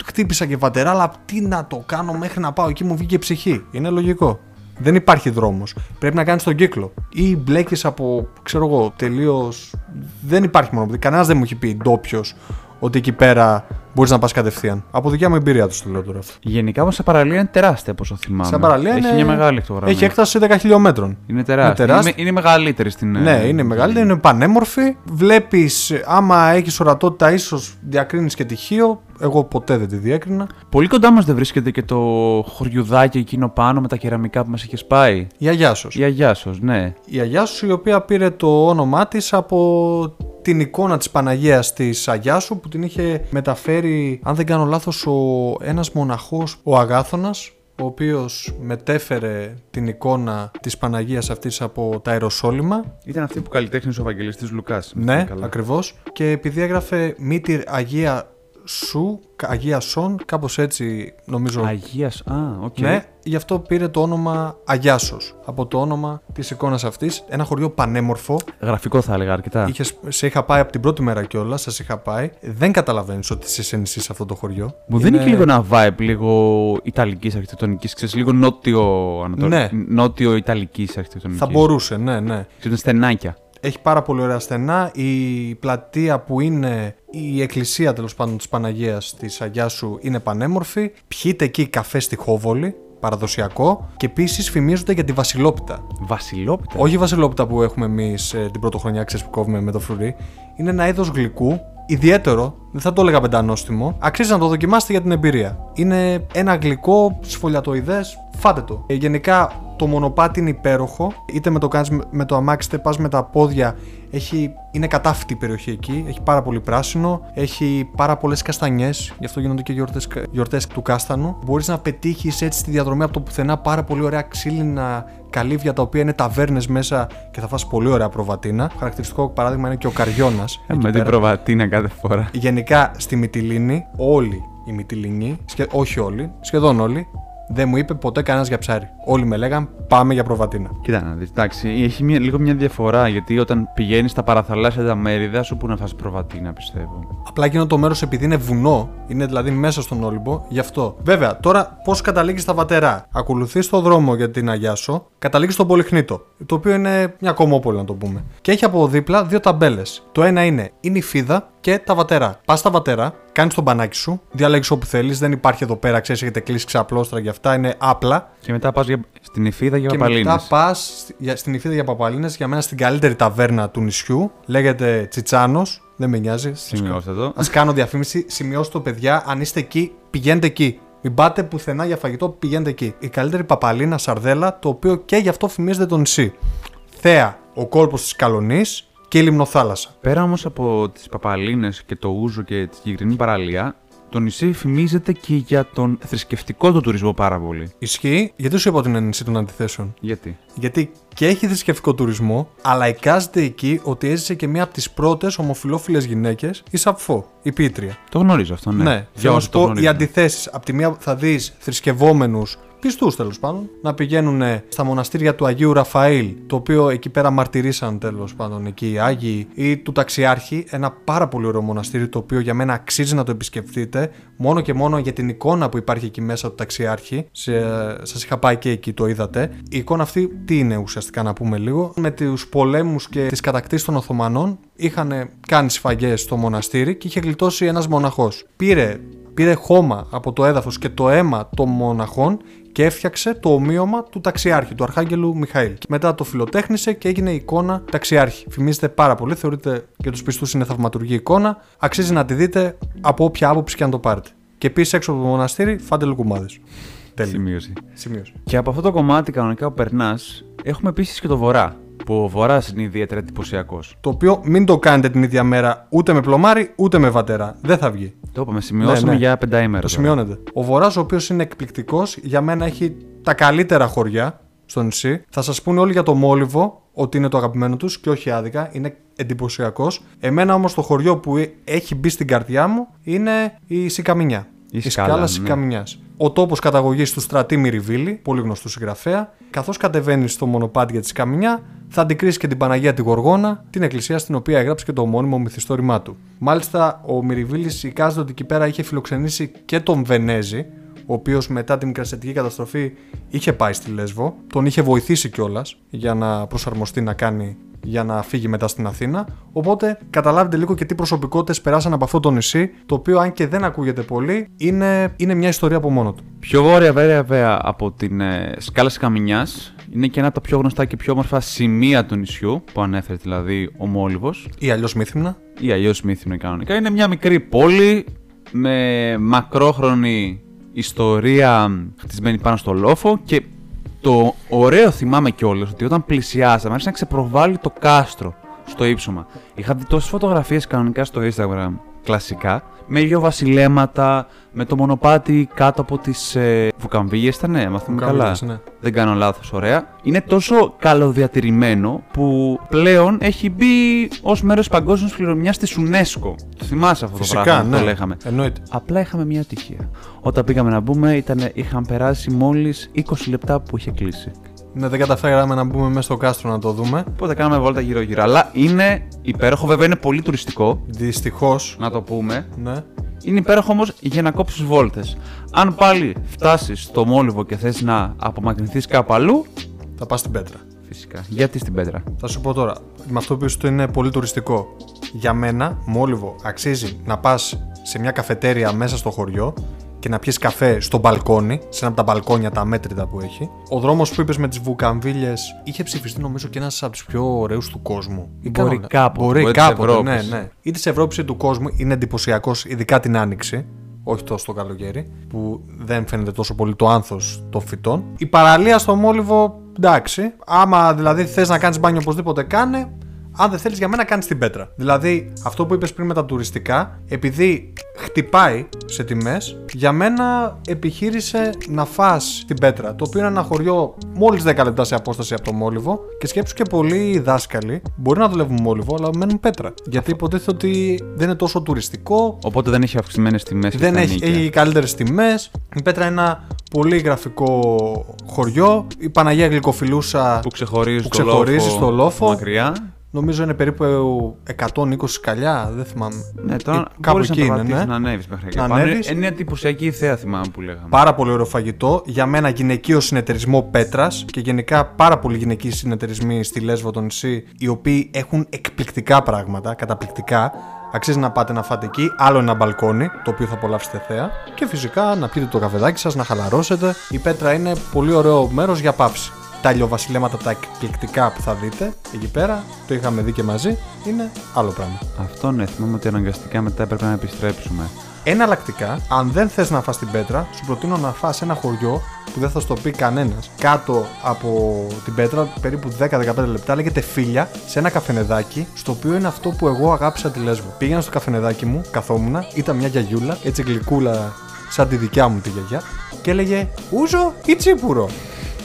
Speaker 2: χτύπησα και βατερά, αλλά τι να το κάνω μέχρι να πάω εκεί μου βγήκε ψυχή. Είναι λογικό. Δεν υπάρχει δρόμος. Πρέπει να κάνεις τον κύκλο. Ή μπλέκεις από, ξέρω εγώ, τελείως... Δεν υπάρχει μόνο. Κανένας δεν μου έχει πει ντόπιος ότι εκεί πέρα μπορείς να πας κατευθείαν. Από δικιά μου εμπειρία τους το λέω τώρα αυτό.
Speaker 1: Γενικά όμως η παραλία είναι τεράστια από όσο θυμάμαι.
Speaker 2: Σαν παραλία
Speaker 1: Έχει
Speaker 2: είναι-
Speaker 1: μια μεγάλη εκτογραμμή.
Speaker 2: Έχει έκταση 10 χιλιόμετρων.
Speaker 1: Είναι τεράστια.
Speaker 2: Είναι τεράστια.
Speaker 1: Είναι, είναι μεγαλύτερη στην.
Speaker 2: Ναι,
Speaker 1: ε,
Speaker 2: είναι μεγαλύτερη, είναι πανέμορφη. Βλέπεις, άμα έχεις ορατότητα, ίσως διακρίνεις και τυχείο. Εγώ ποτέ δεν τη διέκρινα.
Speaker 1: Πολύ κοντά μας δεν βρίσκεται και το χωριουδάκι εκείνο πάνω με τα κεραμικά που μας είχε πάει.
Speaker 2: Η Αγιάσο.
Speaker 1: Η Αγιάσο, ναι.
Speaker 2: Η Αγιάσου η οποία πήρε το όνομά της από την εικόνα της Παναγίας της Αγιάσου που την είχε μεταφέρει, αν δεν κάνω λάθος, ο ένας μοναχός, ο Αγάθωνας, ο οποίος μετέφερε την εικόνα της Παναγίας αυτής από τα Αεροσόλυμα.
Speaker 1: Ήταν αυτή που καλλιτέχνησε ο Ευαγγελιστής Λουκάς.
Speaker 2: Ναι,
Speaker 1: Καλά.
Speaker 2: ακριβώς. Και επειδή έγραφε Μήτηρ Αγία Σιών, Αγία Σιών, κάπως έτσι νομίζω
Speaker 1: Αγίας, α, οκ.
Speaker 2: ναι, γι' αυτό πήρε το όνομα Αγιάσος από το όνομα της εικόνας αυτής. Ένα χωριό πανέμορφο.
Speaker 1: Γραφικό θα έλεγα αρκετά.
Speaker 2: Είχες, σε είχα πάει από την πρώτη μέρα κιόλας, σας είχα πάει. Δεν καταλαβαίνεις ότι είσαι σε νησί σε αυτό το χωριό.
Speaker 1: Μου δίνει και λίγο ένα vibe λίγο Ιταλικής αρχιτεκτονικής, ξέρεις, λίγο νότιο Ανατολή.
Speaker 2: Ναι.
Speaker 1: Νότιο Ιταλικής αρχιτεκτονικής.
Speaker 2: Θα μπορούσε, ναι, ναι.
Speaker 1: Ξέρετε, στενάκια.
Speaker 2: Έχει πάρα πολύ ωραία στενά. Η πλατεία που είναι η εκκλησία τέλος πάντων της Παναγίας της Αγιάσου είναι πανέμορφη. Πιείτε εκεί καφέ στη Χόβολη, παραδοσιακό. Και επίσης φημίζονται για τη Βασιλόπιτα.
Speaker 1: Βασιλόπιτα;
Speaker 2: Όχι η βασιλόπιτα που έχουμε εμείς την πρωτοχρονιά, ξέρεις που κόβουμε με το φρουρί. Είναι ένα είδος γλυκού, ιδιαίτερο, δεν θα το έλεγα πεντανόστιμο. Αξίζει να το δοκιμάσετε για την εμπειρία. Είναι ένα γλυκό σφολιατοειδές, φάτε το. Ε, γενικά το μονοπάτι είναι υπέροχο, είτε με το κάνεις με το αμάξι, είτε πας με τα πόδια. Έχει, είναι κατάφυτη η περιοχή εκεί, έχει πάρα πολύ πράσινο, έχει πάρα πολλές καστανιές, γι' αυτό γίνονται και γιορτές, γιορτές του κάστανου. Μπορείς να πετύχεις έτσι στη διαδρομή από το πουθενά πάρα πολύ ωραία ξύλινα καλύβια τα οποία είναι ταβέρνες μέσα και θα φας πολύ ωραία προβατίνα. Χαρακτηριστικό παράδειγμα είναι και ο Καριώνας.
Speaker 1: Ε, με την προβατίνα κάθε φορά.
Speaker 2: Γενικά στη Μυτιλίνη, όλοι οι Μυτιλινοί, σχε... όχι όλοι, σχεδόν όλοι, δεν μου είπε ποτέ κανένας για ψάρι. Όλοι με λέγαν πάμε για προβατίνα.
Speaker 1: Κοίτα να δεις, εντάξει, έχει μια, λίγο μια διαφορά γιατί όταν πηγαίνεις στα παραθαλάσσια τα μέρη δεν θα σου πούνε να φας προβατίνα, πιστεύω.
Speaker 2: Απλά εκείνο το μέρος επειδή είναι βουνό, είναι δηλαδή μέσα στον Όλυμπο, γι' αυτό. Βέβαια, τώρα πώς καταλήγεις στα βατερά. Ακολουθείς το δρόμο για την Αγιάσο, καταλήγεις στον Πολυχνίτο, το οποίο είναι μια κομμόπολη να το πούμε. Και έχει από δίπλα δύο ταμπέλες. Το ένα είναι η νηφίδα και τα βατερά. Πας στα βατερά, κάνεις τον πανάκι σου, διαλέγεις όπου θέλεις, δεν υπάρχει εδώ πέρα, ξέρεις, έχετε κλείσει ξαπλώστρα για αυτά, είναι απλά.
Speaker 1: Και μετά πας για, στην Ιφίδα για
Speaker 2: Και
Speaker 1: παπαλίνες.
Speaker 2: μετά πα στην Ιφίδα για Παπαλίνες, για μένα στην καλύτερη ταβέρνα του νησιού. Λέγεται Τσιτσάνος, δεν με νοιάζει.
Speaker 1: Σημειώστε το.
Speaker 2: Α κάνω διαφήμιση, σημειώστε το παιδιά, αν είστε εκεί, πηγαίνετε εκεί. Μην πάτε πουθενά για φαγητό, πηγαίνετε εκεί. Η καλύτερη παπαλίνα σαρδέλα, το οποίο και γι' αυτό φημίζεται το νησί. Θέα, ο κόλπος της Καλονής και η λιμνοθάλασσα.
Speaker 1: Πέρα όμως από τις παπαλίνες και το ούζο και τη συγκεκριμένη παραλία, το νησί φημίζεται και για τον θρησκευτικό του τουρισμό πάρα πολύ.
Speaker 2: Ισχύει, γιατί σου είπα ότι είναι νησί των αντιθέσεων;
Speaker 1: Γιατί;
Speaker 2: Γιατί και έχει θρησκευτικό τουρισμό, αλλά εικάζεται εκεί ότι έζησε και μία από τις πρώτες ομοφυλόφιλες γυναίκες, η Σαπφό, η Πίτρια.
Speaker 1: Το γνωρίζω αυτό, ναι.
Speaker 2: Ναι,
Speaker 1: Για
Speaker 2: θέλω να
Speaker 1: όσοι
Speaker 2: σου
Speaker 1: το
Speaker 2: πω οι
Speaker 1: γνωρίζουν.
Speaker 2: αντιθέσεις. Απ' τη μία θα δεις θρησκευόμενους, πιστούς τέλος πάντων, να πηγαίνουν στα μοναστήρια του Αγίου Ραφαήλ, το οποίο εκεί πέρα μαρτυρήσαν τέλος πάντων εκεί οι Άγιοι, ή του Ταξιάρχη, ένα πάρα πολύ ωραίο μοναστήρι το οποίο για μένα αξίζει να το επισκεφτείτε, μόνο και μόνο για την εικόνα που υπάρχει εκεί μέσα του Ταξιάρχη. Σας είχα πάει και εκεί, το είδατε. Η εικόνα αυτή τι είναι ουσιαστικά να πούμε λίγο. Με τους πολέμους και τις κατακτήσεις των Οθωμανών είχαν κάνει σφαγές στο μοναστήρι και είχε γλιτώσει ένας μοναχός. Πήρε πήρε χώμα από το έδαφος και το αίμα των μοναχών και έφτιαξε το ομοίωμα του ταξιάρχη, του Αρχάγγελου Μιχαήλ. Και μετά το φιλοτέχνησε και έγινε η εικόνα ταξιάρχη. Φημίζεται πάρα πολύ, θεωρείται για τους πιστούς είναι θαυματουργή εικόνα. Αξίζει να τη δείτε από όποια άποψη και αν το πάρετε. Και επίσης έξω από το μοναστήρι, φάντε λουκουμάδες. Τέλειο.
Speaker 1: Σημείωση.
Speaker 2: Σημείωση.
Speaker 1: Και από αυτό το κομμάτι κανονικά που περνάς, έχουμε επίσης και το βορρά. Που ο βορρά είναι ιδιαίτερα εντυπωσιακός.
Speaker 2: Το οποίο μην το κάνετε την ίδια μέρα ούτε με πλωμάρι ούτε με βατέρα. Δεν θα βγει.
Speaker 1: Το είπαμε, σημειώσαμε
Speaker 2: Ναι, ναι.
Speaker 1: για πενταήμερα.
Speaker 2: Το
Speaker 1: τώρα.
Speaker 2: σημειώνεται. Ο Βορρά, ο οποίος είναι εκπληκτικός, για μένα έχει τα καλύτερα χωριά στο νησί. Θα σας πούνε όλοι για το Μόλιβο, ότι είναι το αγαπημένο τους και όχι άδικα. Είναι εντυπωσιακός. Εμένα όμως το χωριό που ε- έχει μπει στην καρδιά μου είναι η Σικαμινιά.
Speaker 1: Η
Speaker 2: Η
Speaker 1: σκάλα,
Speaker 2: σκάλα
Speaker 1: ναι.
Speaker 2: Σικαμινιάς. Ο τόπος καταγωγής του Στρατή Μυριβίλη, πολύ γνωστού συγγραφέα. Καθώς κατεβαίνει στο μονοπάτι για της Σκαμινιά, θα αντικρίσει και την Παναγία τη Γοργόνα, την εκκλησία στην οποία έγραψε και το ομώνυμο μυθιστόρημά του. Μάλιστα, ο Μυριβίλης εικάζεται ότι εκεί πέρα είχε φιλοξενήσει και τον Βενέζη, ο οποίος μετά την μικρασιατική καταστροφή είχε πάει στη Λέσβο, τον είχε βοηθήσει κιόλας για να προσαρμοστεί να κάνει για να φύγει μετά στην Αθήνα. Οπότε καταλάβετε λίγο και τι προσωπικότητες περάσαν από αυτό το νησί, το οποίο αν και δεν ακούγεται πολύ, είναι, είναι μια ιστορία από μόνο του.
Speaker 1: Πιο βόρεια βέβαια από την ε, σκάλα της Καμινιάς είναι και ένα από τα πιο γνωστά και πιο όμορφα σημεία του νησιού που ανέφερε δηλαδή ο Μόλιβος
Speaker 2: Ή αλλιώς Μύθυμνα.
Speaker 1: ή αλλιώς Μύθινο κανονικά. Είναι μια μικρή πόλη με μακρόχρονη ιστορία χτισμένη πάνω στο λόφο και το ωραίο θυμάμαι κιόλας ότι όταν πλησιάσαμε άρχισε να ξεπροβάλλει το κάστρο στο ύψωμα. Είχα δει τόσες φωτογραφίες κανονικά στο Instagram κλασικά με δύο βασιλέματα, με το μονοπάτι κάτω από τις ε, βουκαμβίγες ήταν, ναι, μαθαίνουμε καλά.
Speaker 2: Βουκαμβίγες, ναι.
Speaker 1: Δεν κάνω λάθος, ωραία. Είναι τόσο καλοδιατηρημένο που πλέον έχει μπει ως μέρος παγκόσμιας κληρονομιάς της UNESCO. Το θυμάσαι αυτό
Speaker 2: Φυσικά,
Speaker 1: το πράγμα που
Speaker 2: ναι.
Speaker 1: το λέγαμε.
Speaker 2: Εννοείται.
Speaker 1: Απλά είχαμε μια ατυχία. Όταν πήγαμε να μπούμε, ήταν, είχαν περάσει μόλις 20 λεπτά που είχε κλείσει.
Speaker 2: Ναι, δεν καταφέραμε να μπούμε μέσα στο κάστρο να το δούμε.
Speaker 1: Οπότε κάναμε βόλτα γύρω-γύρω. Αλλά είναι υπέροχο, βέβαια είναι πολύ τουριστικό,
Speaker 2: Δυστυχώς.
Speaker 1: να το πούμε.
Speaker 2: Ναι.
Speaker 1: Είναι υπέροχο όμως για να κόψεις βόλτες. Αν πάλι φτάσεις στο Μόλιβο και θες να απομακρυνθείς κάπου αλλού,
Speaker 2: Θα πας στην πέτρα.
Speaker 1: φυσικά. Γιατί στην πέτρα;
Speaker 2: Θα σου πω τώρα, με αυτό που είπες ότι είναι πολύ τουριστικό. Για μένα, Μόλιβο, αξίζει να πας σε μια καφετέρια μέσα στο χωριό και να πιεις καφέ στο μπαλκόνι, σε ένα από τα μπαλκόνια τα αμέτρητα που έχει. Ο δρόμος που είπες με τις βουκαμβίλε είχε ψηφιστεί νομίζω και ένας από τους πιο ωραίους του κόσμου. Ή
Speaker 1: Μπορεί
Speaker 2: κανόνα-
Speaker 1: κάποτε,
Speaker 2: Μπορεί
Speaker 1: μπορεί της
Speaker 2: κάποτε, ναι,
Speaker 1: Ευρώπης.
Speaker 2: ναι. Ή της Ευρώπης ή του κόσμου είναι εντυπωσιακός, ειδικά την άνοιξη. Όχι τόσο το καλοκαίρι, που δεν φαίνεται τόσο πολύ το άνθος των φυτών. Η παραλία στο Μόλιβο, εντάξει. Άμα δηλαδή θες να κάνεις μπάνιο οπωσδήποτε κάνε. Αν δεν θέλεις για μένα, κάνεις την πέτρα. Δηλαδή, αυτό που είπες πριν με τα τουριστικά, επειδή χτυπάει σε τιμές, για μένα επιχείρησε να φας την πέτρα. Το οποίο είναι ένα χωριό μόλις 10 λεπτά σε απόσταση από το Μόλιβο και σκέψου και πολλοί δάσκαλοι μπορεί να δουλεύουν Μόλιβο, αλλά μένουν πέτρα. Γιατί υποτίθεται ότι δεν είναι τόσο τουριστικό,
Speaker 1: Οπότε δεν έχει αυξημένες τιμές και
Speaker 2: δεν
Speaker 1: στα
Speaker 2: έχει,
Speaker 1: νίκια.
Speaker 2: έχει καλύτερες τιμές. Η πέτρα είναι ένα πολύ γραφικό χωριό. Η Παναγία Γλυκοφιλούσα
Speaker 1: Που ξεχωρίζει,
Speaker 2: Που
Speaker 1: στο,
Speaker 2: ξεχωρίζει
Speaker 1: λόφο,
Speaker 2: στο λόφο.
Speaker 1: Μακριά.
Speaker 2: Νομίζω είναι περίπου 120 σκαλιά, δεν θυμάμαι.
Speaker 1: Ναι, τώρα
Speaker 2: Ε, κάπου
Speaker 1: μπορείς
Speaker 2: εκεί
Speaker 1: να
Speaker 2: είναι,
Speaker 1: περπατήσεις,
Speaker 2: ναι.
Speaker 1: να ανέβεις μέχρι εκεί.
Speaker 2: Να
Speaker 1: πάνω.
Speaker 2: ανέβεις.
Speaker 1: Είναι μια εντυπωσιακή θέα θυμάμαι που λέγαμε.
Speaker 2: Πάρα πολύ ωραίο φαγητό. Για μένα γυναικείο συνεταιρισμό Πέτρας και γενικά πάρα πολλοί γυναικοί συνεταιρισμοί στη Λέσβο το νησί, οι οποίοι έχουν εκπληκτικά πράγματα, καταπληκτικά. Αξίζει να πάτε να φάτε εκεί. Άλλο ένα μπαλκόνι, το οποίο θα απολαύσετε θέα. Και φυσικά να πείτε το καφεδάκι σας, να χαλαρώσετε. Η Πέτρα είναι πολύ ωραίο μέρος για παύση. Τα ηλιοβασιλέματα τα εκπληκτικά που θα δείτε εκεί πέρα, το είχαμε δει και μαζί, είναι άλλο πράγμα.
Speaker 1: Αυτό ναι, θυμάμαι ότι αναγκαστικά μετά έπρεπε να επιστρέψουμε.
Speaker 2: Εναλλακτικά, αν δεν θες να φας την πέτρα, σου προτείνω να φας ένα χωριό που δεν θα στο πει κανένας. Κάτω από την πέτρα, περίπου 10-15 λεπτά, λέγεται Φίλια, σε ένα καφενεδάκι, στο οποίο είναι αυτό που εγώ αγάπησα τη Λέσβο. Πήγαινα στο καφενεδάκι μου, καθόμουν, ήταν μια γιαγιούλα, έτσι γλυκούλα, σαν τη δικιά μου τη γιαγιά, και έλεγε Ούζο ή τσίπουρο;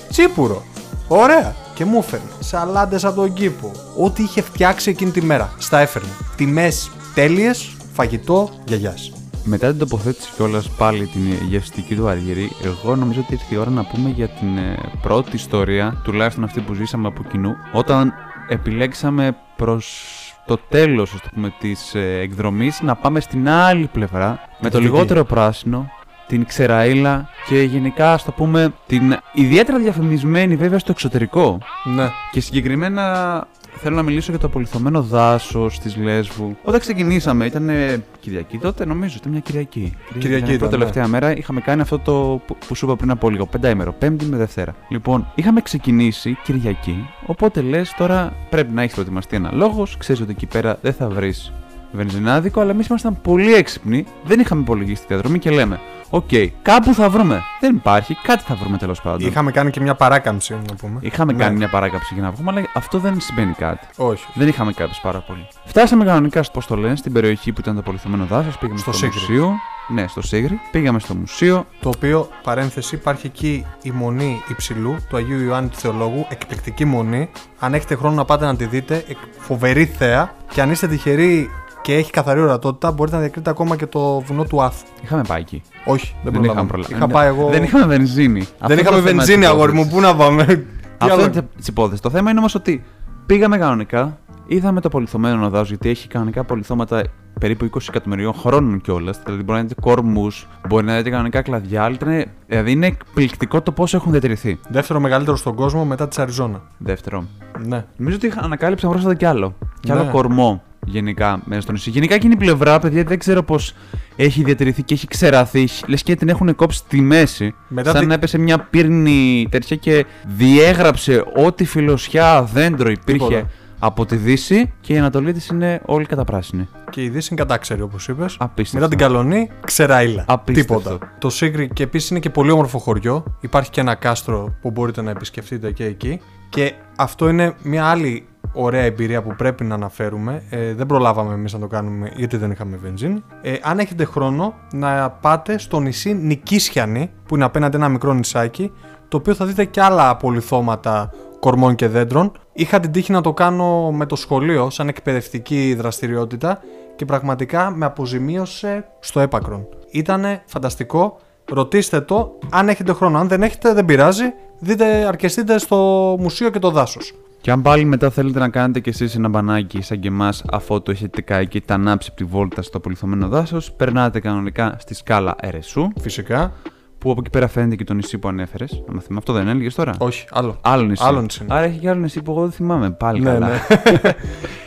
Speaker 2: Τσίπουρο. Ωραία. Και μου έφερνε σαλάντες από τον κήπο. Ό,τι είχε φτιάξει εκείνη τη μέρα. Στα έφερνε. Τιμές τέλειες, φαγητό γιαγιάς.
Speaker 1: Μετά την τοποθέτηση κιόλας πάλι την γευστική του Αργυρή, εγώ νομίζω ότι ήρθε η ώρα να πούμε για την ε, πρώτη ιστορία, τουλάχιστον αυτή που ζήσαμε από κοινού, όταν επιλέξαμε προς το τέλος, ας το πούμε, της ε, εκδρομής να πάμε στην άλλη πλευρά, με το
Speaker 2: δυτική.
Speaker 1: λιγότερο πράσινο, την Ξεραήλα και γενικά, ας το πούμε, την ιδιαίτερα διαφημισμένη βέβαια στο εξωτερικό.
Speaker 2: Ναι.
Speaker 1: Και συγκεκριμένα θέλω να μιλήσω για το απολυθωμένο δάσο της Λέσβου. Όταν ξεκινήσαμε, ήταν ε, Κυριακή τότε, νομίζω, ήταν μια Κυριακή.
Speaker 2: Κυριακή
Speaker 1: ήταν. η
Speaker 2: ήταν,
Speaker 1: πρώτη
Speaker 2: ναι.
Speaker 1: τελευταία μέρα είχαμε κάνει αυτό το που, που σου είπα πριν από λίγο, πεντάημερο, Πέμπτη με Δευτέρα. Λοιπόν, είχαμε ξεκινήσει Κυριακή, οπότε λες τώρα πρέπει να έχεις προετοιμαστεί ένα λόγος, ξέρεις ότι εκεί πέρα δεν θα βρεις βενζινάδικο, αλλά εμείς ήμασταν πολύ έξυπνοι, δεν είχαμε υπολογίσει τη διαδρομή και λέμε, Οκ, κάπου θα βρούμε. Δεν υπάρχει, κάτι θα βρούμε τέλος πάντων.
Speaker 2: Είχαμε κάνει και μια παράκαμψη, να πούμε.
Speaker 1: Είχαμε
Speaker 2: Ναι.
Speaker 1: κάνει μια παράκαμψη για να βγούμε, αλλά αυτό δεν σημαίνει κάτι.
Speaker 2: Όχι.
Speaker 1: Δεν είχαμε κάψει πάρα πολύ. Φτάσαμε κανονικά στο, πώς το λένε, στην περιοχή που ήταν το απολιθωμένο δάσος. Πήγαμε
Speaker 2: Στο
Speaker 1: στο,
Speaker 2: Σίγρη.
Speaker 1: μουσείο. Ναι, στο Σίγρη. Πήγαμε στο μουσείο.
Speaker 2: Το οποίο, παρένθεση, υπάρχει εκεί η μονή Υψηλού του Αγίου Ιωάννη του Θεολόγου. Εκπληκτική μονή. Αν έχετε χρόνο να πάτε να τη δείτε, εκ- φοβερή θέα. Και αν είστε τυχεροί και έχει καθαρή ορατότητα, μπορείτε να διακρίνετε ακόμα και το βουνό του Άθου.
Speaker 1: Είχαμε πάει εκεί.
Speaker 2: Όχι, δεν,
Speaker 1: είχαμε
Speaker 2: προλάβαμε.
Speaker 1: προλάβει.
Speaker 2: Είχα πάει εγώ.
Speaker 1: Δεν είχαμε βενζίνη. Αυτό
Speaker 2: δεν
Speaker 1: είναι
Speaker 2: είχαμε
Speaker 1: το θέμα
Speaker 2: βενζίνη,
Speaker 1: της
Speaker 2: αγόρι μου.
Speaker 1: υπόθεσης.
Speaker 2: Πού να πάμε; Τι
Speaker 1: Αυτό
Speaker 2: άλλο-
Speaker 1: είναι της υπόθεσης. Το θέμα είναι όμως ότι πήγαμε κανονικά, είδαμε το απολυθωμένο δάσος, γιατί έχει κανονικά απολυθώματα περίπου 20 εκατομμυρίων χρόνων κιόλας. Δηλαδή μπορεί να δείτε κορμούς, μπορεί να δείτε κανονικά κλαδιά. αλλά ήταν- Δηλαδή είναι εκπληκτικό το πόσο έχουν διατηρηθεί.
Speaker 2: Δεύτερο μεγαλύτερο στον κόσμο μετά της Αριζόνα.
Speaker 1: Δεύτερο.
Speaker 2: Ναι.
Speaker 1: Νομίζω ότι είχα- ανακάλυψα πρόσφατα κι άλλο. Κι άλλο
Speaker 2: Ναι.
Speaker 1: κορμό γενικά μέσα στο νησί. Γενικά εκείνη η πλευρά, παιδιά, δεν ξέρω πώς έχει διατηρηθεί και έχει ξεραθεί. Λες και την έχουν κόψει στη μέση.
Speaker 2: Μετά
Speaker 1: σαν
Speaker 2: τη-
Speaker 1: να έπεσε μια πύρνη τέτοια και διέγραψε ό,τι φιλοσιά δέντρο υπήρχε
Speaker 2: Τίποτα.
Speaker 1: από τη Δύση και η Ανατολή της είναι όλη καταπράσινη.
Speaker 2: Και η Δύση είναι κατάξερη, όπως είπες.
Speaker 1: Απίστευτο.
Speaker 2: Μετά την Καλονή, ξεραίλα.
Speaker 1: Απίστευτο.
Speaker 2: Τίποτα. Το Σίγκρι και επίσης είναι και πολύ όμορφο χωριό. Υπάρχει και ένα κάστρο που μπορείτε να επισκεφτείτε και εκεί. Και αυτό είναι μια άλλη ωραία εμπειρία που πρέπει να αναφέρουμε. Ε, δεν προλάβαμε εμείς να το κάνουμε γιατί δεν είχαμε βενζίνη. Ε, αν έχετε χρόνο, να πάτε στο νησί Νικίσιανη, που είναι απέναντι ένα μικρό νησάκι, το οποίο θα δείτε και άλλα απολυθώματα κορμών και δέντρων. Είχα την τύχη να το κάνω με το σχολείο σαν εκπαιδευτική δραστηριότητα και πραγματικά με αποζημίωσε στο έπακρον. Ήτανε φανταστικό. Ρωτήστε το αν έχετε χρόνο. Αν δεν έχετε, δεν πειράζει. Δείτε, αρκεστείτε στο μουσείο και το δάσος.
Speaker 1: Και αν πάλι μετά θέλετε να κάνετε κι εσείς ένα μπανάκι σαν και εμάς, αφού το έχετε κάει και τα ανάψει από τη βόλτα στο απολυθωμένο δάσος, περνάτε κανονικά στη σκάλα Ερεσού,
Speaker 2: Φυσικά.
Speaker 1: που από εκεί πέρα φαίνεται και το νησί που ανέφερες. Αν θυμάμαι, αυτό δεν έλεγες τώρα;
Speaker 2: Όχι, άλλο.
Speaker 1: Άλλο νησί.
Speaker 2: Άλλο νησί είναι.
Speaker 1: Άρα έχει και άλλο νησί που εγώ δεν θυμάμαι. Πάλι
Speaker 2: Ναι,
Speaker 1: καλά.
Speaker 2: ναι.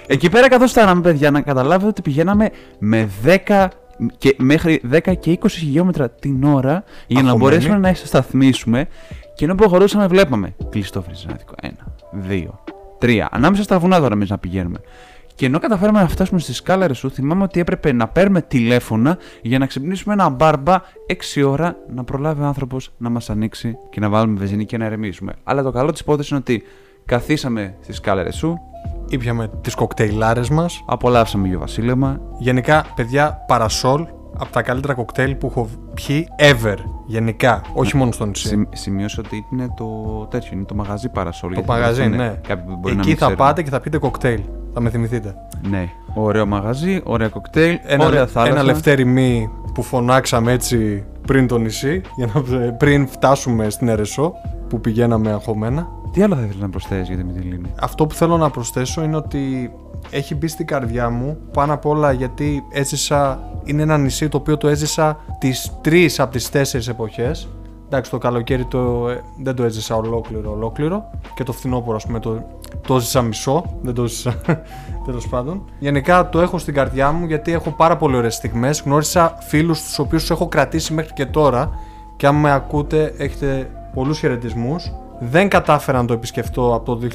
Speaker 1: Εκεί πέρα καθώς φτάναμε, παιδιά, να καταλάβετε ότι πηγαίναμε με 10 και μέχρι 10 και 20 χιλιόμετρα την ώρα για να
Speaker 2: Αγχωμένοι.
Speaker 1: μπορέσουμε να σταθμίσουμε και ενώ προχωρούσαμε βλέπαμε κλειστό φρυζινάδικο. Ένα, δύο, τρία. Ανάμεσα στα βουνά τώρα εμείς να πηγαίνουμε. Και ενώ καταφέραμε να φτάσουμε στη σκάλα Ρεσού, θυμάμαι ότι έπρεπε να παίρνουμε τηλέφωνα για να ξυπνήσουμε ένα μπάρμπα 6 ώρα να προλάβει ο άνθρωπος να μας ανοίξει και να βάλουμε βενζίνη και να ερεμήσουμε. Αλλά το καλό της υπόθεσης είναι ότι καθίσαμε στη σκάλα Ρεσού,
Speaker 2: Ήπιαμε τις κοκτέιλάρες μας.
Speaker 1: απολαύσαμε για βασίλεμα.
Speaker 2: Γενικά, παιδιά, παρασόλ από τα καλύτερα κοκτέιλ που έχω πιει ever. Γενικά, όχι μόνο στο νησί.
Speaker 1: Συμ, σημείωσα ότι είναι το τέτοιο, είναι το μαγαζί παρασόλ.
Speaker 2: Το
Speaker 1: γιατί
Speaker 2: μαγαζί,
Speaker 1: αυτό είναι
Speaker 2: ναι.
Speaker 1: Κάποιοι που μπορεί να
Speaker 2: Εκεί
Speaker 1: μην
Speaker 2: θα
Speaker 1: ξέρουν.
Speaker 2: πάτε και θα πείτε κοκτέιλ. Θα με θυμηθείτε.
Speaker 1: Ναι. Ωραίο μαγαζί, ωραία κοκτέιλ,
Speaker 2: Ένα,
Speaker 1: ωραία θάλασσα.
Speaker 2: ένα λευτέρι μη που φωνάξαμε έτσι πριν το νησί, για να, πριν φτάσουμε στην Ερεσό που πηγαίναμε αγχωμένα.
Speaker 1: Τι άλλο θα ήθελα να προσθέσεις για τη Μυτιλίνη;
Speaker 2: Αυτό που θέλω να προσθέσω είναι ότι έχει μπει στην καρδιά μου πάνω απ' όλα γιατί έζησα. Είναι ένα νησί το οποίο το έζησα τις τρεις από τις τέσσερις εποχές Εντάξει, το καλοκαίρι το, ε, δεν το έζησα ολόκληρο, ολόκληρο. Και το φθινόπωρο, ας πούμε, το, το έζησα μισό. Δεν το έζησα τέλος πάντων. Γενικά το έχω στην καρδιά μου γιατί έχω πάρα πολύ ωραίες στιγμές. Γνώρισα φίλους τους οποίους έχω κρατήσει μέχρι και τώρα. Και αν με ακούτε, έχετε πολλούς χαιρετισμούς. Δεν κατάφερα να το επισκεφτώ από το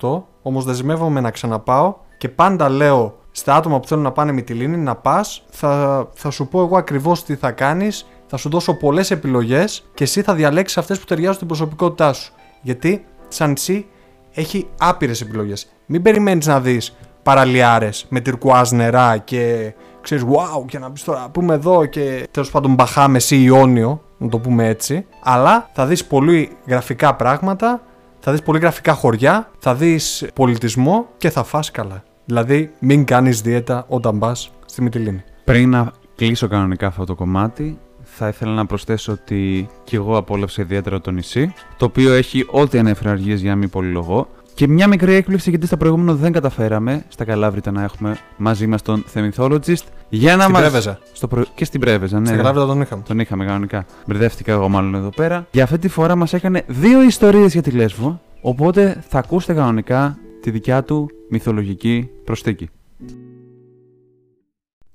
Speaker 2: 2018, όμως δεσμεύομαι να ξαναπάω και πάντα λέω στα άτομα που θέλουν να πάνε με τη λίνη να πας, θα, θα σου πω εγώ ακριβώς τι θα κάνεις θα σου δώσω πολλές επιλογές και εσύ θα διαλέξεις αυτές που ταιριάζουν στην προσωπικότητά σου. Γιατί σαν νησί έχει άπειρες επιλογές. Μην περιμένεις να δεις παραλιάρες με τυρκουάζ νερά και ξέρεις, wow, και να μπεις τώρα, πούμε εδώ και τέλος πάντων Μπαχάμε ή Ιόνιο, να το πούμε έτσι. Αλλά θα δεις πολύ γραφικά πράγματα, θα δεις πολύ γραφικά χωριά, θα δεις πολιτισμό και θα φας καλά. Δηλαδή, μην κάνεις δίαιτα όταν πας στη Μυτιλίνη.
Speaker 1: Πριν να κλείσω κανονικά αυτό το κομμάτι, θα ήθελα να προσθέσω ότι και εγώ απόλαυσα ιδιαίτερα το νησί, το οποίο έχει ό,τι ανέφερα αργίε για να μην πολυλογώ. Και μια μικρή έκπληξη γιατί στα προηγούμενα δεν καταφέραμε στα Καλάβρητα να έχουμε μαζί μας τον Themythologist. Για να
Speaker 2: στην
Speaker 1: μας...
Speaker 2: Πρέβεζα.
Speaker 1: Στο προ... Και στην Πρέβεζα, ναι.
Speaker 2: Στην Καλάβρητα τον είχαμε.
Speaker 1: Τον είχαμε κανονικά. Μπερδεύτηκα εγώ μάλλον εδώ πέρα. Για αυτή τη φορά μας έκανε δύο ιστορίες για τη Λέσβο. Οπότε θα ακούσετε κανονικά τη δικιά του μυθολογική προσθήκη.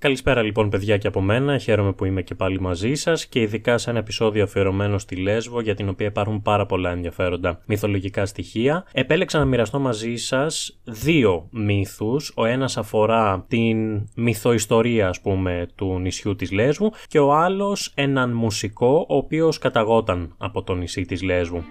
Speaker 4: Καλησπέρα λοιπόν παιδιά και από μένα, χαίρομαι που είμαι και πάλι μαζί σας και ειδικά σε ένα επεισόδιο αφιερωμένο στη Λέσβο για την οποία υπάρχουν πάρα πολλά ενδιαφέροντα μυθολογικά στοιχεία. Επέλεξα να μοιραστώ μαζί σας δύο μύθους, ο ένας αφορά την μυθοϊστορία ας πούμε του νησιού της Λέσβου και ο άλλος έναν μουσικό ο οποίος καταγόταν από το νησί της Λέσβου.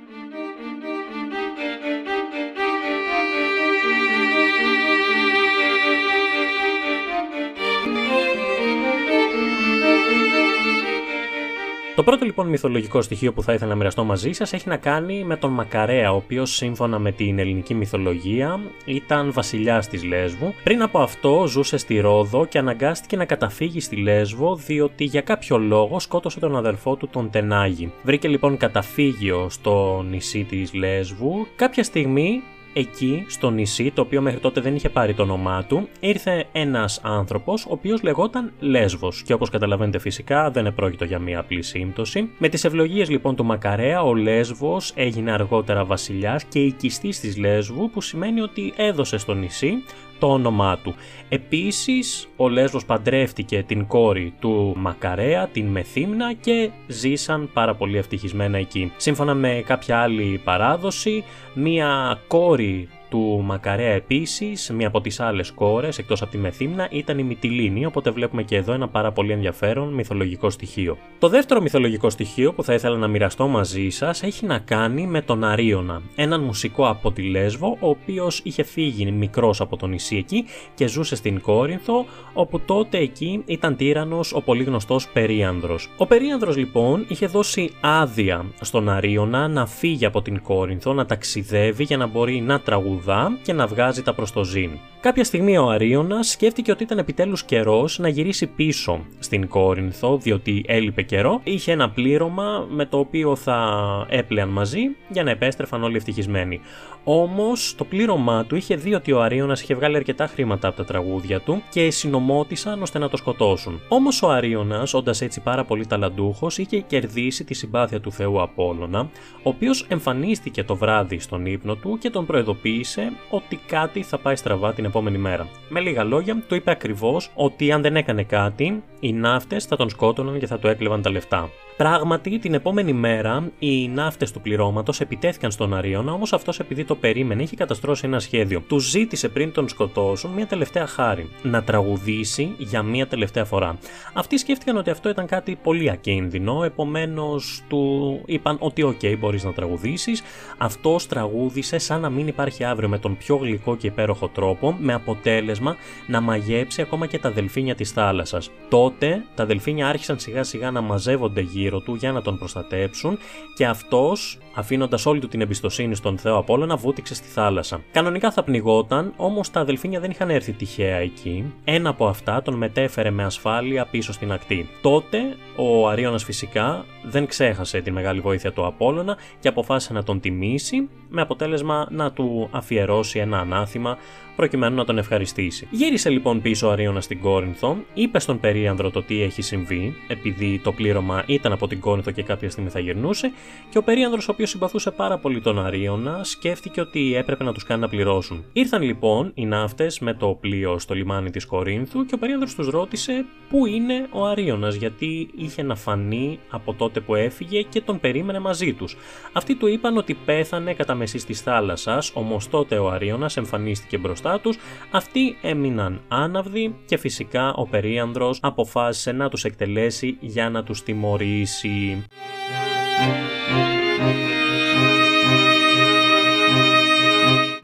Speaker 4: Το πρώτο λοιπόν μυθολογικό στοιχείο που θα ήθελα να μοιραστώ μαζί σας έχει να κάνει με τον Μακαρέα, ο οποίος σύμφωνα με την ελληνική μυθολογία ήταν βασιλιάς της Λέσβου. Πριν από αυτό ζούσε στη Ρόδο και αναγκάστηκε να καταφύγει στη Λέσβο διότι για κάποιο λόγο σκότωσε τον αδελφό του τον Τενάγη. Βρήκε λοιπόν καταφύγιο στο νησί της Λέσβου. Κάποια στιγμή εκεί στο νησί, το οποίο μέχρι τότε δεν είχε πάρει το όνομά του, ήρθε ένας άνθρωπος, ο οποίος λεγόταν Λέσβος. Και όπως καταλαβαίνετε, φυσικά δεν επρόκειτο για μία απλή σύμπτωση. Με τις ευλογίες λοιπόν του Μακαρέα, ο Λέσβος έγινε αργότερα βασιλιάς και οικιστής της Λέσβου, που σημαίνει ότι έδωσε στο νησί το όνομά του. Επίσης, ο Λέσβος παντρεύτηκε την κόρη του Μακαρέα, την Μεθύμνα και ζήσαν πάρα πολύ ευτυχισμένα εκεί. Σύμφωνα με κάποια άλλη παράδοση, μία κόρη του Μακαρέα επίσης, μία από τις άλλες κόρες, εκτός από τη Μεθύμνα, ήταν η Μυτιλίνη, οπότε βλέπουμε και εδώ ένα πάρα πολύ ενδιαφέρον μυθολογικό στοιχείο. Το δεύτερο μυθολογικό στοιχείο που θα ήθελα να μοιραστώ μαζί σας έχει να κάνει με τον Αρίωνα, έναν μουσικό από τη Λέσβο, ο οποίος είχε φύγει μικρός από το νησί εκεί και ζούσε στην Κόρινθο, όπου τότε εκεί ήταν τύρανο ο πολύ γνωστός Περίανδρος. Ο Περίανδρος λοιπόν είχε δώσει άδεια στον Αρίωνα να φύγει από την Κόρινθο, να ταξιδεύει για να μπορεί να τραγουδήσει και να βγάζει τα προς το ζήν. Κάποια στιγμή ο Αρίωνας σκέφτηκε ότι ήταν επιτέλους καιρός να γυρίσει πίσω στην Κόρινθο διότι έλειπε καιρό. Είχε ένα πλήρωμα με το οποίο θα έπλεαν μαζί για να επέστρεφαν όλοι ευτυχισμένοι. Όμως το πλήρωμά του είχε δει ότι ο Αρίωνας είχε βγάλει αρκετά χρήματα από τα τραγούδια του και συνομότησαν ώστε να το σκοτώσουν. Όμως ο Αρίωνας, όντας έτσι πάρα πολύ ταλαντούχος, είχε κερδίσει τη συμπάθεια του Θεού Απόλωνα, ο οποίος εμφανίστηκε το βράδυ στον ύπνο του και τον προειδοποίησε ότι κάτι θα πάει στραβά την επόμενη μέρα. Με λίγα λόγια, του είπε ακριβώς ότι αν δεν έκανε κάτι, οι ναύτες θα τον σκότωναν και θα του έκλεβαν τα λεφτά. Πράγματι, την επόμενη μέρα οι ναύτες του πληρώματος επιτέθηκαν στον Αρίωνα, όμως αυτός επειδή το περίμενε είχε καταστρώσει ένα σχέδιο. Του ζήτησε πριν τον σκοτώσουν μια τελευταία χάρη. Να τραγουδήσει για μια τελευταία φορά. Αυτοί σκέφτηκαν ότι αυτό ήταν κάτι πολύ ακίνδυνο, επομένως του είπαν ότι OK, okay, μπορείς να τραγουδήσεις. Αυτός τραγούδησε σαν να μην υπάρχει αύριο με τον πιο γλυκό και υπέροχο τρόπο, με αποτέλεσμα να μαγέψει ακόμα και τα δελφίνια της θάλασσας. Τότε τα δελφίνια άρχισαν σιγά σιγά να μαζεύονται γύρω γύρω του για να τον προστατέψουν και αυτός αφήνοντας όλη του την εμπιστοσύνη στον Θεό Απόλλωνα βούτηξε στη θάλασσα. Κανονικά θα πνιγόταν, όμως τα δελφίνια δεν είχαν έρθει τυχαία εκεί. Ένα από αυτά τον μετέφερε με ασφάλεια πίσω στην ακτή. Τότε ο Αρίωνας φυσικά δεν ξέχασε τη μεγάλη βοήθεια του Απόλλωνα και αποφάσισε να τον τιμήσει με αποτέλεσμα να του αφιερώσει ένα ανάθημα προκειμένου να τον ευχαριστήσει. Γύρισε λοιπόν πίσω ο Αρίωνα στην Κόρινθο, είπε στον περίανδρο το τι έχει συμβεί, επειδή το πλήρωμα ήταν από την Κόρινθο και κάποια στιγμή θα γυρνούσε, και ο περίανδρος, ο οποίος συμπαθούσε πάρα πολύ τον Αρίωνα, σκέφτηκε ότι έπρεπε να τους κάνει να πληρώσουν. Ήρθαν λοιπόν οι ναύτες με το πλοίο στο λιμάνι της Κορίνθου και ο περίανδρος τους ρώτησε πού είναι ο Αρίωνα, γιατί είχε να φανεί από τότε που έφυγε και τον περίμενε μαζί τους. Αυτοί του είπαν ότι πέθανε κατά μεσή της θάλασσας, όμως τότε ο Αρίωνα εμφανίστηκε μπροστά τους, αυτοί έμειναν άναυδοι και φυσικά ο περίανδρος αποφάσισε να τους εκτελέσει για να τους τιμωρήσει. see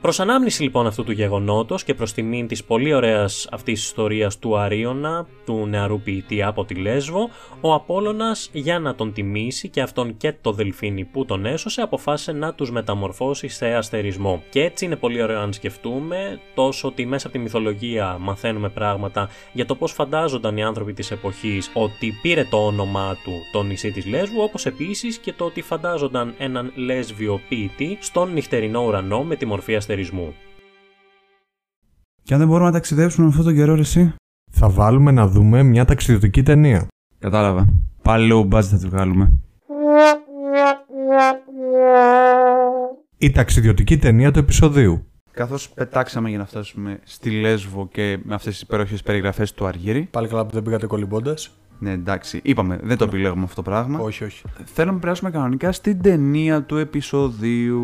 Speaker 4: Προς ανάμνηση λοιπόν αυτού του γεγονότος και προς τιμήν της πολύ ωραίας αυτής ιστορίας του Αρίωνα, του νεαρού ποιητή από τη Λέσβο, ο Απόλλωνας για να τον τιμήσει και αυτόν και το δελφίνι που τον έσωσε αποφάσισε να τους μεταμορφώσει σε αστερισμό. Και έτσι είναι πολύ ωραίο αν σκεφτούμε τόσο ότι μέσα από τη μυθολογία μαθαίνουμε πράγματα για το πώς φαντάζονταν οι άνθρωποι της εποχής ότι πήρε το όνομά του το νησί της Λέσβου όπως επίσης και το ότι φαντάζονταν έναν λέσβιο ποιητή στον νυχτερινό ουρανό με τη μορφή αστερισμού αστερισμού.
Speaker 1: Και αν δεν μπορούμε να ταξιδέψουμε αυτό τον καιρό, εσύ;
Speaker 2: Θα βάλουμε να δούμε μια ταξιδιωτική ταινία.
Speaker 1: Κατάλαβα. Πάλι λόγω μπάτζ θα τη βγάλουμε.
Speaker 2: Η ταξιδιωτική ταινία του επεισοδίου.
Speaker 1: Καθώς πετάξαμε για να φτάσουμε στη Λέσβο και με αυτές τις υπέροχες περιγραφές του Αργύρι.
Speaker 2: Πάλι καλά που δεν πήγατε κολυμπώντας.
Speaker 1: Ναι, εντάξει, είπαμε, δεν το επιλέγουμε αυτό το πράγμα.
Speaker 2: Όχι, όχι.
Speaker 1: Θέλω να περάσουμε κανονικά στην ταινία του επεισοδίου.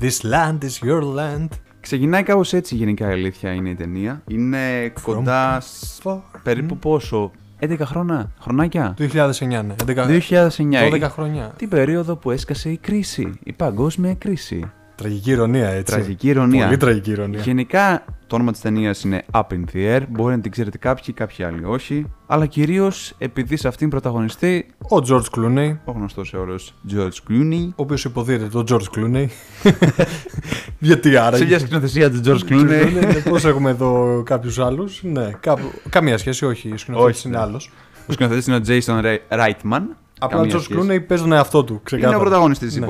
Speaker 2: This land is your land.
Speaker 1: Ξεκινάει κάπως έτσι γενικά η αλήθεια είναι η ταινία. Είναι κοντά σ-
Speaker 2: For-
Speaker 1: περίπου πόσο, 11 χρόνια, χρονάκια;
Speaker 2: 2009, ναι. 11...
Speaker 1: 2009.
Speaker 2: 12 χρόνια.
Speaker 1: Την περίοδο που έσκασε η κρίση, η παγκόσμια κρίση.
Speaker 2: Τραγική ηρωνία, έτσι.
Speaker 1: Τραγική ηρωνία.
Speaker 2: Πολύ τραγική ηρωνία.
Speaker 1: Γενικά το όνομα της ταινίας είναι Up in the Air, μπορεί να την ξέρετε κάποιοι, κάποιοι άλλοι όχι. Αλλά κυρίως επειδή σε αυτήν πρωταγωνιστεί
Speaker 2: Ο George Clooney,
Speaker 1: ο γνωστός όρος George Clooney.
Speaker 2: ο οποίος υποδίεται τον George Clooney. Γιατί άρα.
Speaker 1: Σε μια σκηνοθεσία του George Clooney.
Speaker 2: Πώς έχουμε εδώ κάποιους άλλους. Ναι, κάπου... καμία σχέση, όχι. Ο σκηνοθέτης
Speaker 1: Όχι,
Speaker 2: είναι
Speaker 1: ναι.
Speaker 2: άλλος.
Speaker 1: Ο σκηνοθέτης είναι ο Jason Ray- Reitman.
Speaker 2: Απλά ο
Speaker 1: Καμία
Speaker 2: George
Speaker 1: σχέση.
Speaker 2: Clooney παίζει τον εαυτό του.
Speaker 1: Είναι
Speaker 2: Ξεκάθαρα.
Speaker 1: ο πρωταγωνιστής της
Speaker 2: Ναι.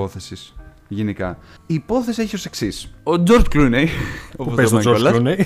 Speaker 1: Υπόθεσης. Γενικά. Η υπόθεση έχει ως εξής. Ο George Clooney,
Speaker 2: Που
Speaker 1: όπως
Speaker 2: παίζει
Speaker 1: το
Speaker 2: τον George
Speaker 1: κιόλας,
Speaker 2: Clooney.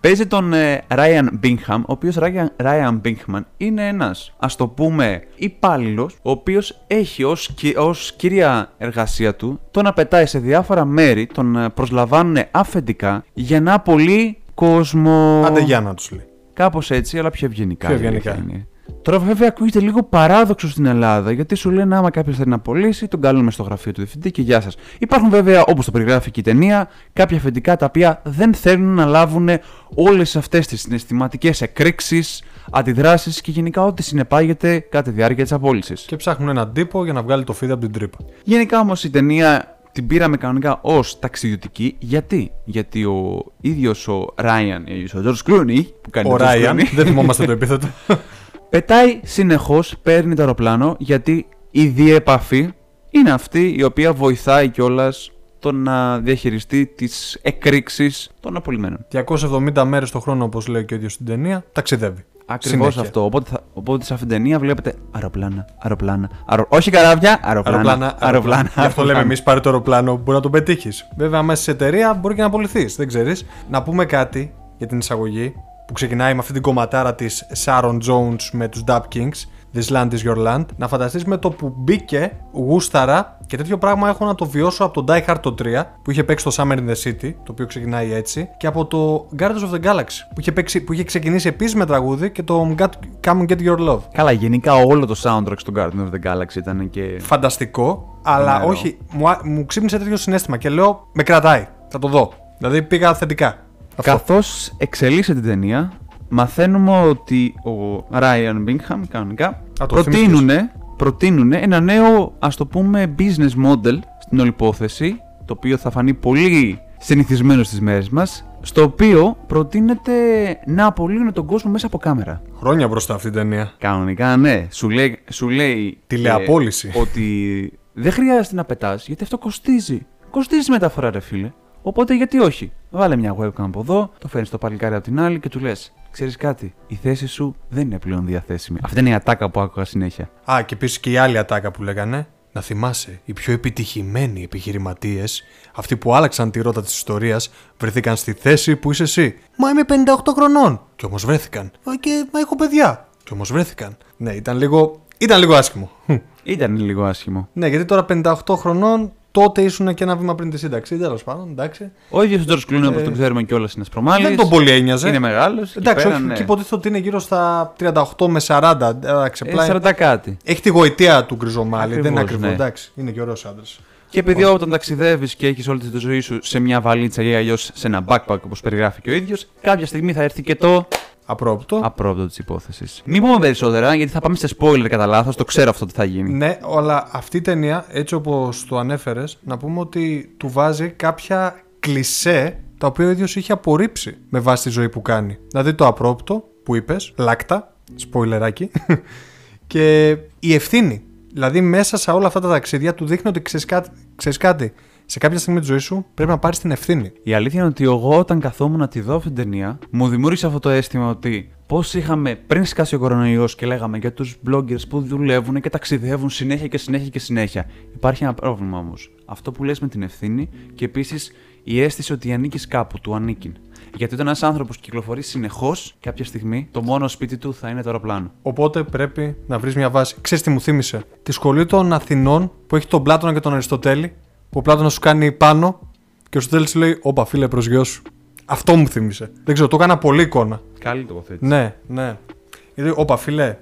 Speaker 1: παίζει τον ε, Ryan Bingham, ο οποίος Ryan, Ryan Bingham είναι ένας, ας το πούμε, υπάλληλος, ο οποίος έχει ως, κυ- ως κυρία εργασία του το να πετάει σε διάφορα μέρη, τον ε, προσλαμβάνουν αφεντικά για να απολύει κόσμο.
Speaker 2: Άντε για να τους λέει.
Speaker 1: Κάπως έτσι, αλλά πιο ευγενικά.
Speaker 2: Πιο
Speaker 1: η αλήθεια
Speaker 2: ευγενικά.
Speaker 1: είναι. Τώρα, βέβαια, ακούγεται λίγο παράδοξο στην Ελλάδα, γιατί σου λένε άμα κάποιος θέλει να πωλήσει, τον καλούμε στο γραφείο του διευθυντή και γεια σας. Υπάρχουν, βέβαια, όπως το περιγράφει και η ταινία, κάποια αφεντικά τα οποία δεν θέλουν να λάβουν όλες αυτές τις συναισθηματικές εκρήξεις, αντιδράσεις και γενικά ό,τι συνεπάγεται κατά τη διάρκεια της απόλυσης.
Speaker 2: Και ψάχνουν έναν τύπο για να βγάλει το φίδι από την τρύπα.
Speaker 1: Γενικά όμως η ταινία την πήραμε κανονικά ως ταξιδιωτική. Γιατί; Γιατί ο ίδιος ο Ράιαν, ο George Clooney, που κάνει
Speaker 2: Ο
Speaker 1: τον George
Speaker 2: Ράιαν,
Speaker 1: Clooney,
Speaker 2: δεν θυμόμαστε το επίθετο.
Speaker 1: Πετάει συνεχώς, παίρνει το αεροπλάνο γιατί η διέπαφη είναι αυτή η οποία βοηθάει κιόλας το να διαχειριστεί τις εκρήξεις των απολυμμένων.
Speaker 2: 270 μέρες το χρόνο, όπως λέει και ο ίδιος στην ταινία, ταξιδεύει.
Speaker 1: Ακριβώς
Speaker 2: Συνέχεια.
Speaker 1: αυτό. Οπότε, θα, οπότε σε αυτήν την ταινία βλέπετε αεροπλάνα, αεροπλάνα. αερο- Όχι καράβια, αεροπλάνα.
Speaker 2: Αεροπλάνα,
Speaker 1: αεροπλάνα.
Speaker 2: Γι' αυτό λέμε
Speaker 1: αεροπλάνα.
Speaker 2: εμείς πάρε το αεροπλάνο που μπορεί να το πετύχεις. Βέβαια, μέσα σε εταιρεία μπορεί και να απολυθείς. Δεν ξέρεις. Να πούμε κάτι για την εισαγωγή που ξεκινάει με αυτή την κομματάρα της Sharon Jones με τους Dub Kings. This land is your land. Να φανταστείς με το που μπήκε γούσταρα και τέτοιο πράγμα έχω να το βιώσω από το Die Hard το 3 που είχε παίξει το Summer in the City, το οποίο ξεκινάει έτσι, και από το Guardians of the Galaxy που είχε, παίξει, που είχε ξεκινήσει επίσης με τραγούδι και το Got- Come and Get Your Love.
Speaker 1: Καλά, γενικά όλο το soundtrack στο Guardian of the Galaxy ήταν και.
Speaker 2: φανταστικό, αλλά
Speaker 1: Ναι,
Speaker 2: όχι, μου, α- μου ξύπνησε τέτοιο συνέστημα και λέω με κρατάει, θα το δω. Δηλαδή πήγα θετικά. Αυτό.
Speaker 1: Καθώς εξελίσσεται την ταινία, μαθαίνουμε ότι ο Ryan Bingham κανονικά
Speaker 2: το
Speaker 1: προτείνουνε, προτείνουνε ένα νέο ας το πούμε business model στην όλη υπόθεση το οποίο θα φανεί πολύ συνηθισμένο στις μέρες μας στο οποίο προτείνεται να απολύουν τον κόσμο μέσα από κάμερα.
Speaker 2: Χρόνια μπροστά αυτή η ταινία.
Speaker 1: Κανονικά, ναι. Σου λέει, σου λέει
Speaker 2: Τηλεαπόλυση.
Speaker 1: ε, ότι δεν χρειάζεται να πετάς γιατί αυτό κοστίζει. Κοστίζει μεταφορά, ρε φίλε. Οπότε γιατί όχι; Βάλε μια webcam από εδώ, το φέρνεις το παλικάρι από την άλλη και του λες: Ξέρεις κάτι, η θέση σου δεν είναι πλέον διαθέσιμη. Αυτή είναι η ατάκα που άκουγα συνέχεια.
Speaker 2: Α, και επίσης και η άλλη ατάκα που λέγανε. Να θυμάσαι, οι πιο επιτυχημένοι επιχειρηματίες, αυτοί που άλλαξαν τη ρότα της ιστορίας, βρεθήκαν στη θέση που είσαι εσύ. Μα είμαι 58 χρονών. Κι όμως βρέθηκαν. Μα και μα έχω παιδιά. Κι όμως βρέθηκαν. Ναι, ήταν λίγο. ήταν λίγο άσχημο.
Speaker 1: Ήταν λίγο άσχημο.
Speaker 2: ναι, γιατί τώρα 58 χρονών, τότε ήσουν και ένα βήμα πριν τη σύνταξη. Τέλος πάντων, εντάξει.
Speaker 1: Ο ίδιο ο Τζορτ Κλούνι, όπω τον ξέρουμε κιόλας, είναι σπρωμάλι.
Speaker 2: Ε, Δεν τον πολύ ένοιαζε.
Speaker 1: Είναι μεγάλος.
Speaker 2: Εντάξει, όχι, και υποτίθεται ότι είναι γύρω στα 38 με 40. Εντάξει,
Speaker 1: Ε,
Speaker 2: απλά
Speaker 1: 40 κάτι.
Speaker 2: Έχει τη γοητεία του γκριζομάλι. δεν είναι
Speaker 1: Ακριβώς,
Speaker 2: ακριβώς.
Speaker 1: ναι.
Speaker 2: Εντάξει, είναι και ωραίος άντρας.
Speaker 1: Και επειδή όταν ταξιδεύεις και έχεις όλη τη ζωή σου σε μια βαλίτσα ή αλλιώς σε ένα backpack όπως περιγράφει και ο ίδιος, κάποια στιγμή θα έρθει και το
Speaker 2: Απρόπτω.
Speaker 1: απρόπτο της υπόθεσης. Μην πούμε περισσότερα γιατί θα πάμε σε spoiler κατά λάθος, το ξέρω αυτό τι θα γίνει.
Speaker 2: Ναι, αλλά αυτή η ταινία, έτσι όπως το ανέφερες, να πούμε ότι του βάζει κάποια κλισέ τα οποία ο ίδιος είχε απορρίψει με βάση τη ζωή που κάνει. Δηλαδή το απρόπτο που είπες, λάκτα, σποιλεράκι, και η ευθύνη. Δηλαδή μέσα σε όλα αυτά τα ταξίδια του δείχνει ότι ξέρεις κάτι, ξέρεις κάτι. Σε κάποια στιγμή της ζωής σου πρέπει να πάρεις την ευθύνη.
Speaker 1: Η αλήθεια είναι ότι εγώ όταν καθόμουν να τη δω αυτή την ταινία, μου δημιούργησε αυτό το αίσθημα ότι πώς είχαμε πριν σκάσει ο κορονοϊός και λέγαμε για τους bloggers που δουλεύουν και ταξιδεύουν συνέχεια και συνέχεια και συνέχεια. Υπάρχει ένα πρόβλημα όμως. Αυτό που λες με την ευθύνη και επίσης η αίσθηση ότι ανήκεις κάπου, του ανήκει. Γιατί όταν ένας άνθρωπος κυκλοφορεί συνεχώς, κάποια στιγμή το μόνο σπίτι του θα είναι το αεροπλάνο.
Speaker 2: Οπότε πρέπει να βρεις μια βάση. Ξέρεις τι μου θύμισε; Τη σχολή των Αθηνών που έχει τον Πλάτωνα και τον Αριστοτέλη. Που ο Πλάτωνας σου κάνει πάνω και ο Αριστοτέλη σου λέει: Όπα, φίλε, προς γιος σου. Αυτό μου θύμισε. Δεν ξέρω, το έκανα πολύ εικόνα.
Speaker 1: Καλή τοποθέτηση.
Speaker 2: Ναι, ναι. Γιατί, όπα, φίλε,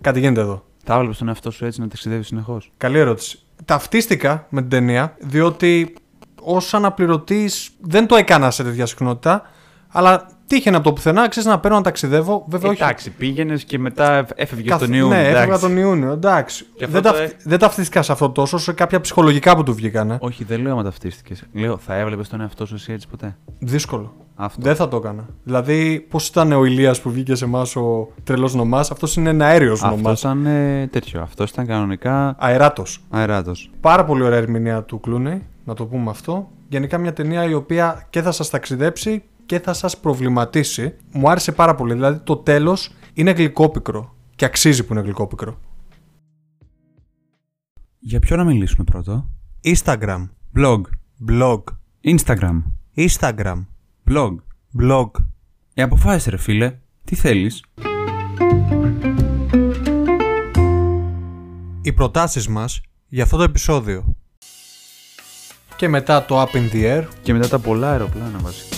Speaker 2: κάτι γίνεται εδώ.
Speaker 1: Θα έβλεπε τον εαυτό σου έτσι να ταξιδεύεις συνεχώς;
Speaker 2: Καλή ερώτηση. Ταυτίστηκα με την ταινία, διότι ως αναπληρωτής δεν το έκανα σε τέτοια συχνότητα, αλλά τύχαινε από το πουθενά, ξέρεις να παίρνω να ταξιδεύω. Βέβαια, όχι.
Speaker 1: Εντάξει, πήγαινες και μετά έφευγες
Speaker 2: Καθ-
Speaker 1: τον Ιούνιο.
Speaker 2: Ναι, έφευγα
Speaker 1: εντάξει.
Speaker 2: τον Ιούνιο. Εντάξει.
Speaker 1: Και αυτό
Speaker 2: Δεν,
Speaker 1: το
Speaker 2: ταυτ-
Speaker 1: έ-
Speaker 2: δεν ταυτίστηκα σε αυτό τόσο, σε κάποια ψυχολογικά που του βγήκανε.
Speaker 1: Όχι, δεν λέω άμα ταυτίστηκε. Λέω, θα έβλεπες τον εαυτό σου εσύ έτσι ποτέ;
Speaker 2: Δύσκολο.
Speaker 1: Αυτό.
Speaker 2: Δεν θα το έκανα. Δηλαδή, πώς ήταν ο Ηλίας που βγήκε σε εμάς ο τρελός νομάς, αυτός είναι ένα αέριος
Speaker 1: Αυτό
Speaker 2: νομάς.
Speaker 1: ήταν ε, τέτοιο. Αυτό ήταν κανονικά
Speaker 2: Αεράτος.
Speaker 1: αεράτος.
Speaker 2: Πάρα πολύ ωραία ερμηνεία του Κλούνεϊ, να το πούμε αυτό. Γενικά μια ταινία η οποία και θα σας ταξιδέψει και θα σας προβληματίσει. Μου άρεσε πάρα πολύ. Δηλαδή το τέλος είναι γλυκόπικρο. Και αξίζει που είναι γλυκόπικρο.
Speaker 1: Για ποιο να μιλήσουμε πρώτο;
Speaker 2: Instagram.
Speaker 1: Blog.
Speaker 2: Blog.
Speaker 1: Instagram.
Speaker 2: Instagram.
Speaker 1: Blog.
Speaker 2: Blog.
Speaker 1: Ε, αποφάσισε ρε φίλε. Τι θέλεις;
Speaker 2: Οι προτάσεις μας για αυτό το επεισόδιο. Και μετά το Up in the Air,
Speaker 1: Και μετά τα πολλά αεροπλάνα βασικά.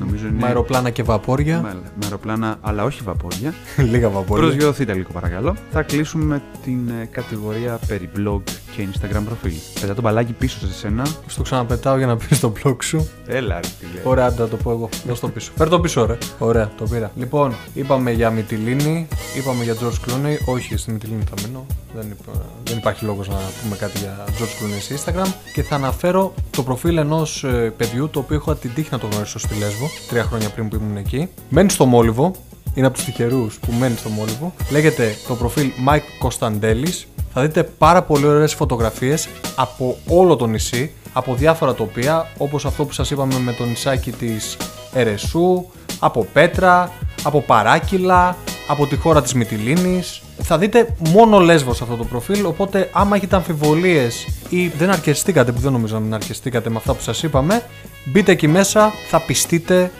Speaker 1: Νομίζω είναι...
Speaker 2: με αεροπλάνα και βαπόρια.
Speaker 1: Με, με αεροπλάνα, αλλά όχι βαπόρια.
Speaker 2: Λίγα βαπόρια.
Speaker 1: Προσγειωθείτε λίγο παρακαλώ. Θα κλείσουμε την ε, κατηγορία περί blog και Instagram προφίλ. Πετά το μπαλάκι πίσω σε σένα.
Speaker 2: Στο ξαναπετάω για να πεις στο blog σου;
Speaker 1: Έλα ρε φίλε.
Speaker 2: Ωραία, άντε να το πω εγώ. Δώσ' το πίσω. Φέρ το πίσω, ρε. Ωραία, το πήρα. Λοιπόν, είπαμε για Μυτιλίνη, είπαμε για George Clooney. Όχι, στη Μυτιλίνη θα μείνω. Δεν, υπά- δεν υπάρχει λόγος να πούμε κάτι για George Clooney σε Instagram. Και θα αναφέρω το προφίλ ενός παιδιού το οποίο έχω την τύχη να το γνωρίσω στη Λέσβο, τρία χρόνια πριν που ήμουν εκεί. Μένει στο Μόλιβο, είναι από τους τυχερούς που μένει στο Μόλιβο. Λέγεται το προφίλ Mike Costandelis. Θα δείτε πάρα πολύ ωραίες φωτογραφίες από όλο το νησί, από διάφορα τοπία, όπως αυτό που σας είπαμε με το νησάκι της Ερεσού, από Πέτρα, από Παράκυλα, από τη χώρα της Μυτιλίνης. Θα δείτε μόνο Λέσβος σε αυτό το προφίλ, οπότε άμα έχετε αμφιβολίες ή δεν αρκεστήκατε, που δεν νομίζω να μην αρκεστήκατε με αυτά που σας είπαμε, μπείτε εκεί μέσα, θα πιστείτε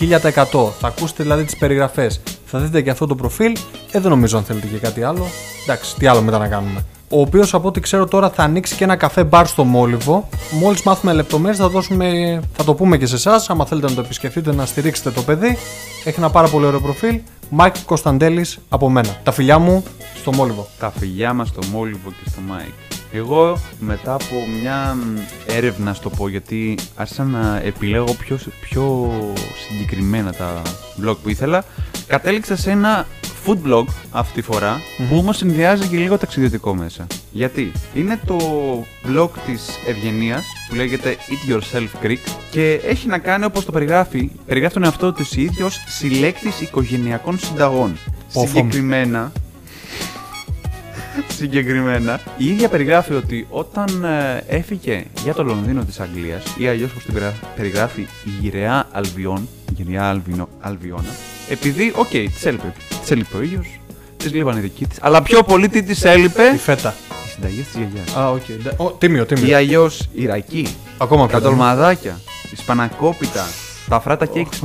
Speaker 2: 1000%. Θα ακούσετε δηλαδή τις περιγραφές. Θα δείτε και αυτό το προφίλ. Ε, δεν νομίζω αν θέλετε και κάτι άλλο. Εντάξει, τι άλλο μετά να κάνουμε. Ο οποίος από ό,τι ξέρω τώρα θα ανοίξει και ένα καφέ μπαρ στο Μόλιβο. Μόλις μάθουμε λεπτομέρειες θα, δώσουμε, θα το πούμε και σε εσάς. Άμα θέλετε να το επισκεφτείτε, να στηρίξετε το παιδί. Έχει ένα πάρα πολύ ωραίο προφίλ. Μάικ Κωνσταντέλης από μένα. Τα φιλιά μου στο Μόλιβο.
Speaker 1: τα φιλιά μας στο Μόλιβο και στο Μάικ. Εγώ μετά από μια μ, έρευνα στο πω γιατί άρχισα να επιλέγω πιο, πιο συγκεκριμένα τα blog που ήθελα κατέληξα σε ένα food blog αυτή τη φορά, που όμως συνδυάζει και λίγο ταξιδιωτικό μέσα. Γιατί; Είναι το blog της Ευγενίας που λέγεται Eat Yourself Greek και έχει να κάνει όπως το περιγράφει, περιγράφει τον εαυτό της ίδιος ως συλλέκτης οικογενειακών συνταγών.
Speaker 2: Πόφο.
Speaker 1: Συγκεκριμένα, συγκεκριμένα, η ίδια περιγράφει ότι όταν ε, έφυγε για το Λονδίνο της Αγγλίας ή αλλιώς όπως την περιγρα- περιγράφει η γυραιά Αλβιών, η γυραιά Αλβινο, Αλβιώνα, επειδή, οκ, της έλειπε, της έλειπε ο ήλιος, της λείπανε οι δικοί της, αλλά πιο πολύ τι της έλειπε,
Speaker 2: Η φέτα.
Speaker 1: οι συνταγές της γιαγιάς.
Speaker 2: Α, οκ. ντε- Ω, Τίμιο,
Speaker 1: Ή
Speaker 2: τίμιο.
Speaker 1: αλλιώ Ιρακή,
Speaker 2: Ακόμα
Speaker 1: τα
Speaker 2: πιο
Speaker 1: τολμαδάκια, η σπανακόπιτα, τα αφράτα κέικ της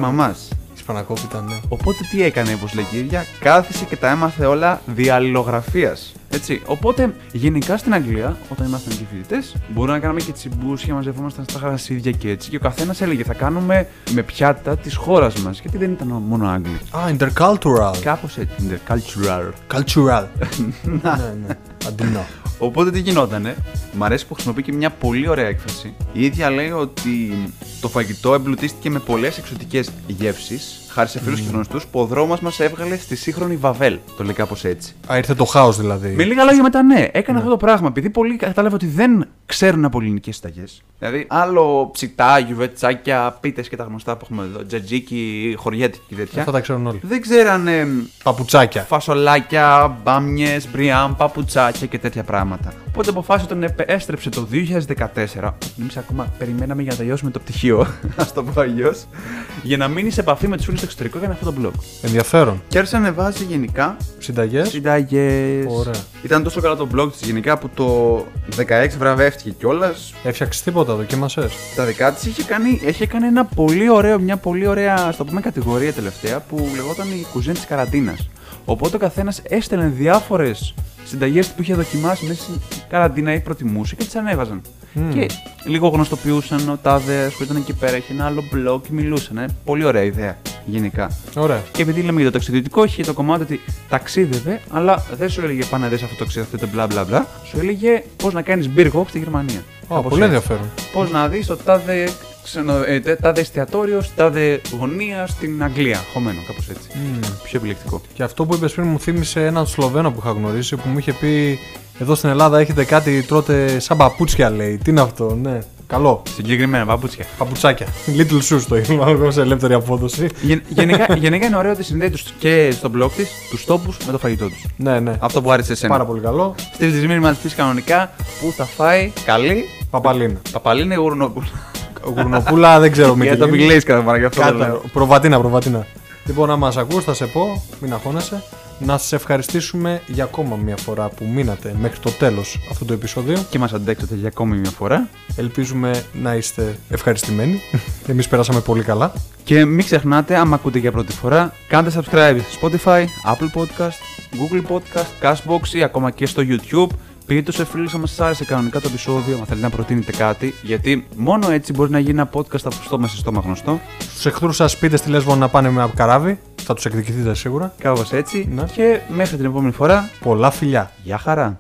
Speaker 1: μαμάς.
Speaker 2: Ισπανακόπιτα, ναι.
Speaker 1: Οπότε τι έκανε, όπως λέει η ίδια, κάθισε και τα έμαθε όλα διαλληλογραφίας. Έτσι. Οπότε γενικά στην Αγγλία, όταν ήμασταν εκεί φοιτητές, μπορούμε να κάναμε και τσιμπούσια, μαζευόμασταν στα γρασίδια και έτσι. Και ο καθένας έλεγε θα κάνουμε με πιάτα της χώρας μας. Γιατί δεν ήταν μόνο Άγγλοι.
Speaker 2: Α, intercultural.
Speaker 1: Κάπως έτσι. Intercultural.
Speaker 2: Cultural. ναι, ναι. Αντινό.
Speaker 1: Οπότε τι γινότανε, μ' αρέσει που χρησιμοποιεί και μια πολύ ωραία έκφραση. Η ίδια λέει ότι το φαγητό εμπλουτίστηκε με πολλές εξωτικές γεύσεις, χάρη σε φίλους και γνωστούς, που ο δρόμος μας έβγαλε στη σύγχρονη Βαβέλ. Το λέει κάπως έτσι.
Speaker 2: Α, ήρθε το χάος δηλαδή.
Speaker 1: Με λίγα λόγια μετά, ναι, έκανε αυτό το πράγμα. Επειδή πολλοί κατάλαβε ότι δεν ξέρουν από ελληνικές συνταγές. Δηλαδή, άλλο ψητά, γιουβετσάκια, πίτες και τα γνωστά που έχουμε εδώ, τζατζίκι, χωριέτικη και τέτοια.
Speaker 2: Αυτά τα ξέρουν όλοι.
Speaker 1: Δεν ξέρανε
Speaker 2: Παπουτσάκια.
Speaker 1: φασολάκια, μπάμιες, μπριάμ, παπουτσάκια και τέτοια πράγματα. Οπότε αποφάσισε τον επε- έστρεψε το 2014. Εμεί ακόμα περιμέναμε για να τελειώσουμε το πτυχίο, ας το πω αλλιώς, για να μείνεις σε επαφή με τους φίλους στο εξωτερικό για αυτό το blog.
Speaker 2: Ενδιαφέρον.
Speaker 1: Και άρχισε να ανεβάζει γενικά
Speaker 2: Συνταγές.
Speaker 1: συνταγές.
Speaker 2: Ωραία.
Speaker 1: Ήταν τόσο καλά το blog της γενικά που το 16 βραβεύτηκε κιόλας.
Speaker 2: Έφτιαξες τίποτα, δοκίμασες.
Speaker 1: Τα δικά της είχε κάνει, είχε κάνει ένα πολύ ωραίο, μια πολύ ωραία, ας το πούμε, κατηγορία τελευταία που λεγόταν η κουζίνα της καραντίνας. Οπότε ο καθένας έστελνε διάφορες συνταγές που είχε δοκιμάσει μέσα στην καραντίνα ή προτιμούσε και τις ανέβαζαν. Και λίγο γνωστοποιούσαν ο τάδε που ήταν εκεί πέρα, είχε ένα άλλο blog και μιλούσαν. Ε. Πολύ ωραία ιδέα γενικά.
Speaker 2: Ωραία.
Speaker 1: Και επειδή λέμε για το ταξιδιωτικό, είχε το κομμάτι ότι ταξίδευε, αλλά δεν σου έλεγε πάνε να δεις αυτό το ταξίδι, αυτό το μπλα μπλα μπλα. Σου έλεγε πώς να κάνεις beer hop στη Γερμανία.
Speaker 2: Α, πολύ ενδιαφέρον.
Speaker 1: Πώς να δεις το τάδε, ξενο... ε, τε- τάδε εστιατόριος, στη τάδε γωνία στην Αγγλία. Χωμένο, κάπως έτσι. Πιο επιλεκτικό.
Speaker 2: Και αυτό που είπες πριν μου θύμισε έναν Σλοβαίνο που είχα γνωρίσει που μου είχε πει εδώ στην Ελλάδα έχετε κάτι τρώτε σαν παπούτσια λέει. Τι είναι αυτό, ναι. Καλό.
Speaker 1: Συγκεκριμένα παπούτσια.
Speaker 2: Παπουτσάκια. Little shoes το είπα σε ελεύθερη απόδοση.
Speaker 1: Γεν- γενικά, γενικά είναι ωραίο ότι συνδέει τους και στο blog της τους τόπους με το φαγητό τους.
Speaker 2: Ναι, ναι.
Speaker 1: Αυτό που άρεσε εσένα.
Speaker 2: Πάρα πολύ καλό.
Speaker 1: Στείλει τη μήνυμα να τη πει κανονικά που θα φάει καλή
Speaker 2: Παπαλίνα.
Speaker 1: παπαλίνη γουρνοπούλα.
Speaker 2: Γουρνοπούλα δεν ξέρω
Speaker 1: Για το
Speaker 2: Μικελίνη.
Speaker 1: μιλήσεις κατά παρά, γι' αυτό το
Speaker 2: Κάτα,
Speaker 1: λέω.
Speaker 2: προβατίνα, προβατίνα. Λοιπόν, να μα ακούς, θα σε πω, μην αγχώνεσαι. Να σας ευχαριστήσουμε για ακόμα μια φορά που μείνατε μέχρι το τέλος αυτού του επεισοδίου.
Speaker 1: Και μας αντέξατε για ακόμη μια φορά.
Speaker 2: Ελπίζουμε να είστε ευχαριστημένοι. Εμείς περάσαμε πολύ καλά.
Speaker 1: Και μην ξεχνάτε, άμα ακούτε για πρώτη φορά, κάντε subscribe στο Spotify, Apple Podcast, Google Podcast, Cashbox ή ακόμα και στο YouTube. Πείτε σε φίλους αν σας άρεσε κανονικά το επεισόδιο, αν θέλετε να προτείνετε κάτι, γιατί μόνο έτσι μπορεί να γίνει ένα podcast από στόμα σε στόμα γνωστό.
Speaker 2: Στου εχθρούς σας πείτε στη Λέσβο να πάνε με καράβι. Θα τους εκδικηθείτε σίγουρα.
Speaker 1: Κάπως έτσι.
Speaker 2: Ναι.
Speaker 1: Και μέχρι την επόμενη φορά,
Speaker 2: Πολλά φιλιά.
Speaker 1: γεια χαρά!